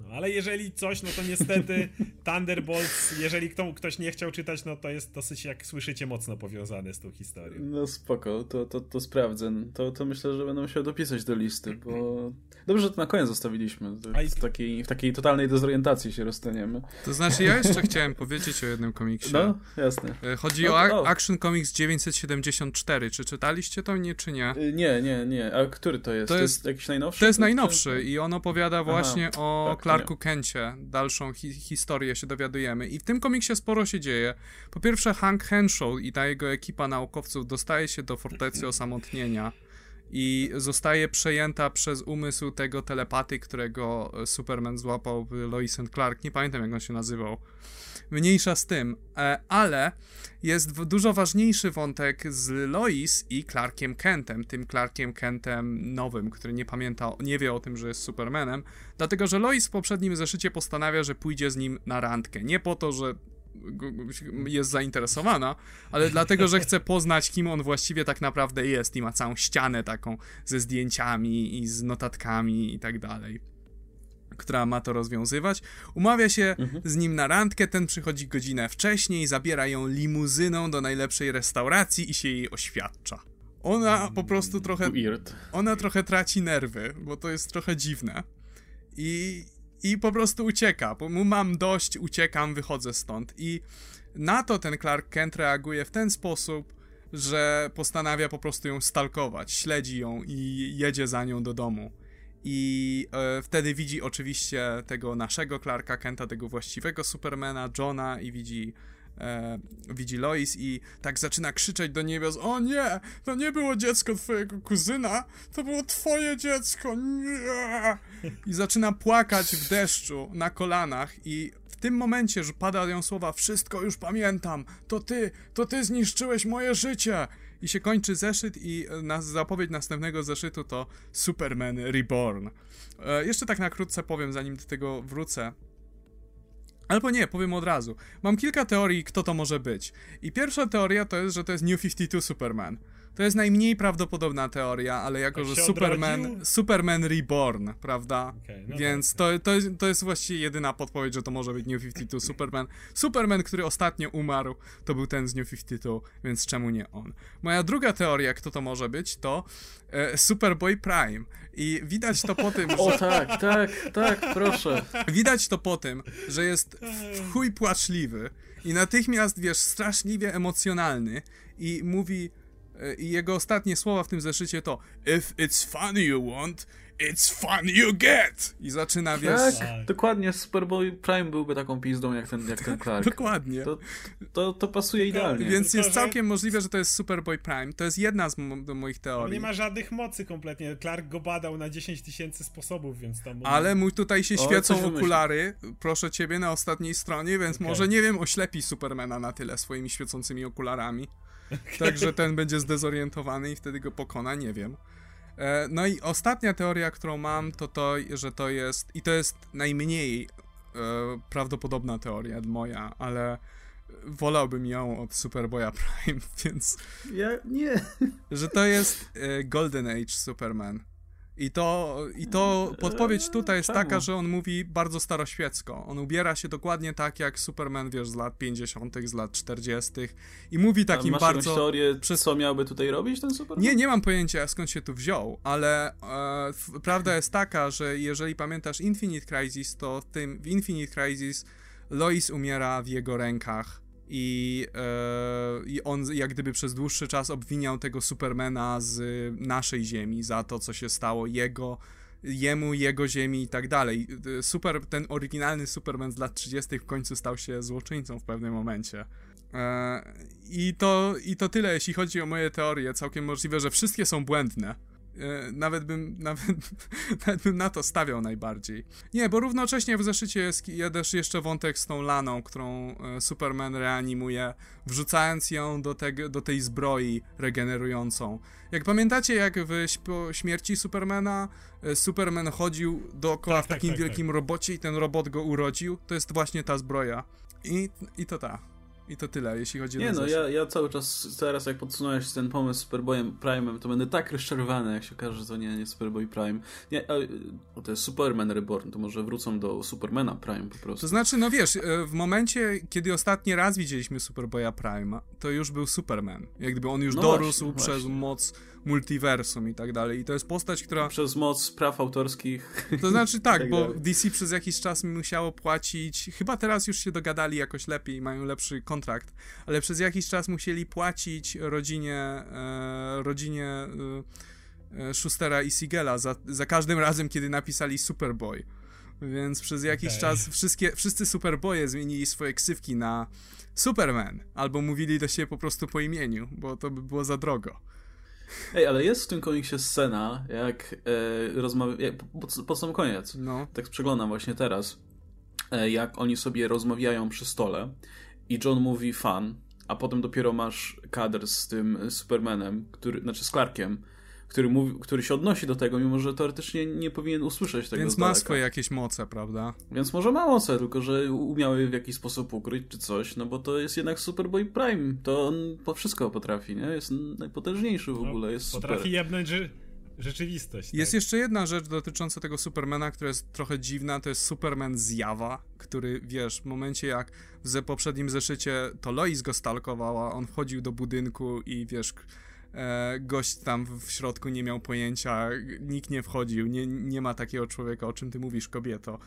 No, ale jeżeli coś, no to niestety Thunderbolts, jeżeli kto, ktoś nie chciał czytać, no to jest dosyć, jak słyszycie, mocno powiązane z tą historią. No spoko, to, to, to sprawdzę. To, to myślę, że będę musiał dopisać do listy, bo dobrze, że to na koniec zostawiliśmy. W takiej, w takiej totalnej dezorientacji się rozstaniemy. To znaczy, ja jeszcze chciałem powiedzieć o jednym komiksie. No, jasne. E, chodzi no, o, o Action Comics 974. Czy czytaliście to, nie, czy nie? Y, nie, nie, nie. A który to jest? To, to jest, jest jakiś najnowszy? To jest najnowszy i on opowiada właśnie Aha, o tak, Clarku Kencie. Dalszą hi historię się dowiadujemy. I w tym komiksie sporo się dzieje. Po pierwsze, Hank Henshaw i ta jego ekipa naukowców dostaje się do fortecy osamotnienia i zostaje przejęta przez umysł tego telepaty, którego Superman złapał Lois and Clark. Nie pamiętam, jak on się nazywał. Mniejsza z tym, e, ale jest dużo ważniejszy wątek z Lois i Clarkiem Kentem, tym Clarkiem Kentem nowym, który nie pamięta, nie wie o tym, że jest Supermanem, dlatego że Lois w poprzednim zeszycie postanawia, że pójdzie z nim na randkę. Nie po to, że jest zainteresowana, ale dlatego, że chce poznać, kim on właściwie tak naprawdę jest i ma całą ścianę taką ze zdjęciami i z notatkami i tak dalej która ma to rozwiązywać. Umawia się mhm. z nim na randkę, ten przychodzi godzinę wcześniej, zabiera ją limuzyną do najlepszej restauracji i się jej oświadcza. Ona po prostu trochę. Ona trochę traci nerwy, bo to jest trochę dziwne. I, i po prostu ucieka. Bo mu mam dość, uciekam, wychodzę stąd. I na to ten Clark Kent reaguje w ten sposób, że postanawia po prostu ją stalkować, śledzi ją i jedzie za nią do domu. I e, wtedy widzi oczywiście tego naszego Clarka Kenta, tego właściwego Supermana, Johna i widzi e, widzi Lois i tak zaczyna krzyczeć do niebios o nie, to nie było dziecko twojego kuzyna, to było twoje dziecko, nie! I zaczyna płakać w deszczu na kolanach i w tym momencie, że pada ją słowa wszystko już pamiętam, to ty, to ty zniszczyłeś moje życie i się kończy zeszyt i e, na, zapowiedź następnego zeszytu to Superman Reborn. E, jeszcze tak na krótce powiem, zanim do tego wrócę. Albo nie, powiem od razu. Mam kilka teorii, kto to może być. I pierwsza teoria to jest, że to jest New 52 Superman. To jest najmniej prawdopodobna teoria, ale jako, tak że Superman, Superman Reborn, prawda? Okay, no Więc tak. to, to, jest, to jest właściwie jedyna podpowiedź, że to może być New 52 Superman. Superman, który ostatnio umarł, to był ten z New 52, więc czemu nie on? Moja druga teoria, kto to może być, to e, Superboy Prime. I widać to po tym, że... O tak, tak, tak, proszę. Widać to po tym, że jest w chuj płaczliwy i natychmiast, wiesz, straszliwie emocjonalny i mówi i jego ostatnie słowa w tym zeszycie to If it's funny you want, it's fun you get! I zaczyna, wiesz... Tak, tak. dokładnie, Superboy Prime byłby taką pizdą jak ten, jak ten Clark. dokładnie. To, to, to pasuje idealnie. Więc jest całkiem możliwe, że to jest Superboy Prime. To jest jedna z moich teorii. Nie ma żadnych mocy kompletnie. Clark go badał na 10 tysięcy sposobów, więc tam... Ale mój tutaj się świecą okulary, proszę ciebie, na ostatniej stronie, więc okay. może, nie wiem, oślepi Supermana na tyle swoimi świecącymi okularami. Także ten będzie zdezorientowany i wtedy go pokona, nie wiem. E, no i ostatnia teoria, którą mam, to to, że to jest, i to jest najmniej e, prawdopodobna teoria moja, ale wolałbym ją od Superboya Prime, więc... Ja nie. Że to jest e, Golden Age Superman. I to, I to podpowiedź tutaj jest Czemu? taka, że on mówi bardzo staroświecko. On ubiera się dokładnie tak jak Superman, wiesz, z lat 50., z lat 40. i mówi A takim masz jakąś bardzo. teorię, przez- co miałby tutaj robić ten Superman? Nie, nie mam pojęcia skąd się tu wziął, ale e, prawda jest taka, że jeżeli pamiętasz Infinite Crisis, to w tym w Infinite Crisis Lois umiera w jego rękach i, e, i on jak gdyby przez dłuższy czas obwiniał tego Supermana z naszej ziemi za to, co się stało jego jemu, jego ziemi i tak dalej. Super, ten oryginalny Superman z lat 30. w końcu stał się złoczyńcą w pewnym momencie. E, I to, I to tyle, jeśli chodzi o moje teorie. Całkiem możliwe, że wszystkie są błędne. E, Nawet bym, nawet, nawet bym na to stawiał najbardziej. Nie, bo równocześnie w zeszycie jest je- też jeszcze wątek z tą laną, którą e, Superman reanimuje, wrzucając ją do, tego, do tej zbroi regenerującą. Jak pamiętacie, jak w śmierci Supermana e, Superman chodził dookoła Tak, w tak, takim tak, wielkim robocie i ten robot go urodził, to jest właśnie ta zbroja. I, i to ta. I to tyle, jeśli chodzi o Nie no, ja, ja cały czas teraz jak podsunąłeś ten pomysł z Superboyem Prime'em, to będę tak rozczarowany, jak się okaże, że to nie, nie Superboy Prime. Nie, a, to jest Superman Reborn, to może wrócą do Supermana Prime po prostu. To znaczy, no wiesz, e, w momencie, kiedy ostatni raz widzieliśmy Superboya Prime, to już był Superman. Jak gdyby on już No dorósł właśnie, przez właśnie. moc multiversum i tak dalej. I to jest postać, która... Przez moc praw autorskich. To znaczy tak, tak bo dalej. DC przez jakiś czas musiało płacić, chyba teraz już się dogadali jakoś lepiej, mają lepszy kontrakt, ale przez jakiś czas musieli płacić rodzinie, e, rodzinie e, e, Schustera i Sigela za, za każdym razem, kiedy napisali Superboy. Więc przez jakiś Okej. czas wszystkie, wszyscy Superboye zmienili swoje ksywki na Superman, albo mówili do siebie po prostu po imieniu, bo to by było za drogo. Ej, ale jest w tym komiksie scena, jak e, rozmawia... Pod, pod sam koniec. No. tak przeglądam właśnie teraz, e, jak oni sobie rozmawiają przy stole i John mówi fan, a potem dopiero masz kadr z tym Supermanem, który, znaczy z Clarkiem, który, mówi, który się odnosi do tego, mimo że teoretycznie nie powinien usłyszeć tego Więc ma swoje jakieś moce, prawda? Więc może ma moce, tylko że umiały w jakiś sposób ukryć czy coś, no bo to jest jednak Superboy Prime, to on po wszystko potrafi, nie? Jest najpotężniejszy w ogóle, jest super. No, Potrafi jebnąć rze- rzeczywistość. Jest tak. jeszcze jedna rzecz dotycząca tego Supermana, która jest trochę dziwna, to jest Superman zjawa, który, wiesz, w momencie jak w ze poprzednim zeszycie to Lois go stalkowała, on wchodził do budynku i, wiesz, gość tam w środku nie miał pojęcia, nikt nie wchodził, nie, nie ma takiego człowieka, o czym ty mówisz, kobieto.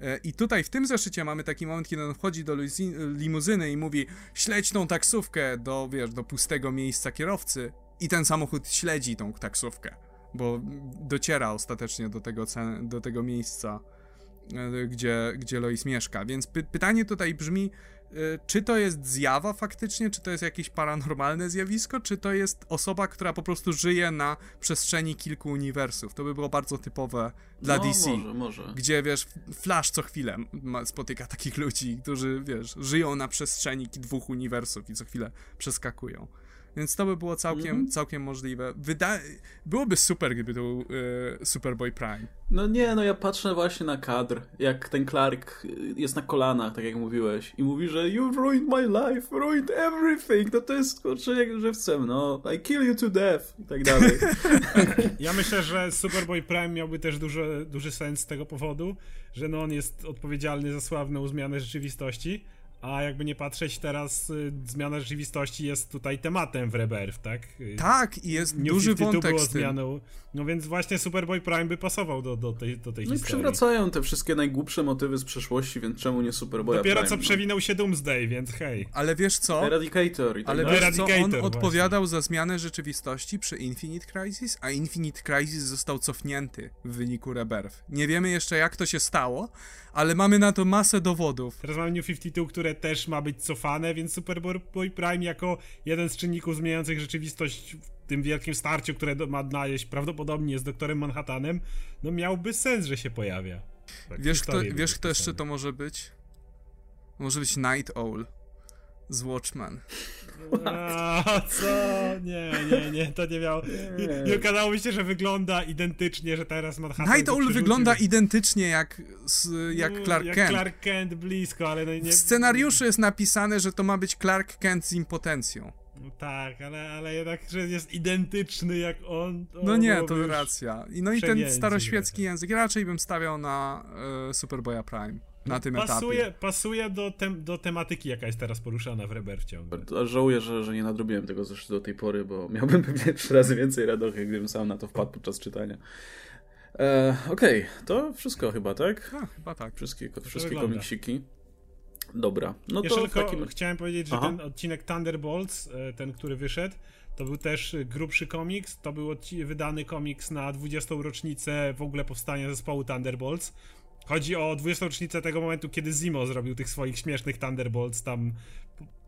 E, I tutaj w tym zeszycie mamy taki moment, kiedy on wchodzi do limuzy- limuzyny i mówi śledź tą taksówkę do, wiesz, do pustego miejsca kierowcy i ten samochód śledzi tą taksówkę bo dociera ostatecznie do tego, do tego miejsca, e, gdzie, gdzie Lois mieszka. Więc py pytanie tutaj brzmi, e, czy to jest zjawa faktycznie, czy to jest jakieś paranormalne zjawisko, czy to jest osoba, która po prostu żyje na przestrzeni kilku uniwersów. To by było bardzo typowe dla no, DC. może, może. Gdzie, wiesz, Flash co chwilę spotyka takich ludzi, którzy, wiesz, żyją na przestrzeni dwóch uniwersów i co chwilę przeskakują. Więc to by było całkiem, Mhm. całkiem możliwe. Wyda... Byłoby super, gdyby to był e, Superboy Prime. No nie, no ja patrzę właśnie na kadr, jak ten Clark jest na kolanach, tak jak mówiłeś, i mówi, że you ruined my life, ruined everything, no to jest, kurczę, jak żywcem, no, I kill you to death, i tak dalej. Ja myślę, że Superboy Prime miałby też duży, duży sens z tego powodu, że no on jest odpowiedzialny za sławną zmianę rzeczywistości, a jakby nie patrzeć teraz, y, zmiana rzeczywistości jest tutaj tematem w Rebirth, tak? Y, Tak, i jest New duży 52 wątek było z tym. zmianą. No więc właśnie Superboy Prime by pasował do, do tej, do tej No i historii. przywracają te wszystkie najgłupsze motywy z przeszłości, więc czemu nie Superboy Dopiero Prime, co no. przewinął się Doomsday, więc hej. Ale wiesz co? Eradicator i tak Ale No, wiesz co, on Eradicator, odpowiadał za zmianę rzeczywistości przy Infinite Crisis, a Infinite Crisis został cofnięty w wyniku Rebirth. Nie wiemy jeszcze jak to się stało, ale mamy na to masę dowodów. Teraz mamy New 52, które też ma być cofane, więc Superboy Prime jako jeden z czynników zmieniających rzeczywistość w tym wielkim starciu, które ma najeść prawdopodobnie z doktorem Manhattanem, no miałby sens, że się pojawia. Tak, Wiesz kto, wiesz kto jeszcze to może być? Może być Night Owl z Watchmen. A, co? Nie, nie, nie, to nie miało... Nie, nie okazało mi się, że wygląda identycznie, że teraz Manhattan Night Owl wygląda identycznie jak, jak Clark jak Kent. Clark Kent blisko, ale no nie... W scenariuszu jest napisane, że to ma być Clark Kent z impotencją. No tak, ale, ale jednak, że jest identyczny jak on. To No nie, to racja. I no i ten staroświecki język. Raczej bym stawiał na e, Superboya Prime. Na tym Pasuje, etapie. pasuje do, tem, do tematyki, jaka jest teraz poruszana w Rebirthcie. A Żałuję, że, że nie nadrobiłem tego zresztą do tej pory, bo miałbym pewnie trzy razy więcej radochy, gdybym sam na to wpadł podczas czytania. E, Okej, to wszystko chyba, tak? No, chyba tak. Wszystkie, wszystkie wygląda. komiksiki. Dobra, no Jeszcze to w tylko takim... chciałem powiedzieć, że Aha. ten odcinek Thunderbolts, e, ten, który wyszedł, to był też grubszy komiks. To był wydany komiks na 20. rocznicę w ogóle powstania zespołu Thunderbolts. Chodzi o 20. rocznicę tego momentu, kiedy Zimo zrobił tych swoich śmiesznych Thunderbolts tam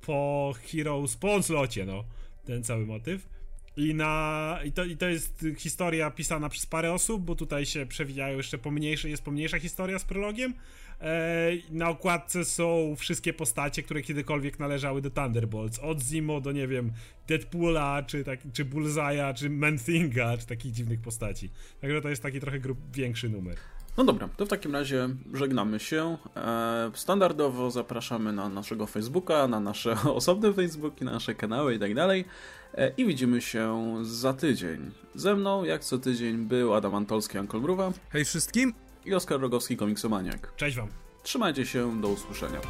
po Heroes, po no. Ten cały motyw. I, na, i, to, I to jest historia pisana przez parę osób, bo tutaj się przewijają jeszcze pomniejsze, jest pomniejsza historia z prologiem. E, na okładce są wszystkie postacie, które kiedykolwiek należały do Thunderbolts. Od Zimo do, nie wiem, Deadpoola, czy, tak, czy Bullseye'a, czy Man-Thinga, czy takich dziwnych postaci. Także to jest taki trochę większy numer. No dobra, to w takim razie żegnamy się. E, Standardowo zapraszamy na naszego Facebooka, na nasze osobne Facebooki, na nasze kanały i tak dalej. E, I widzimy się za tydzień. Ze mną, jak co tydzień, był Adam Antolski, Ankol Mruwa Hej wszystkim! i Oskar Rogowski, Komiksomaniak. Cześć wam! Trzymajcie się, do usłyszenia.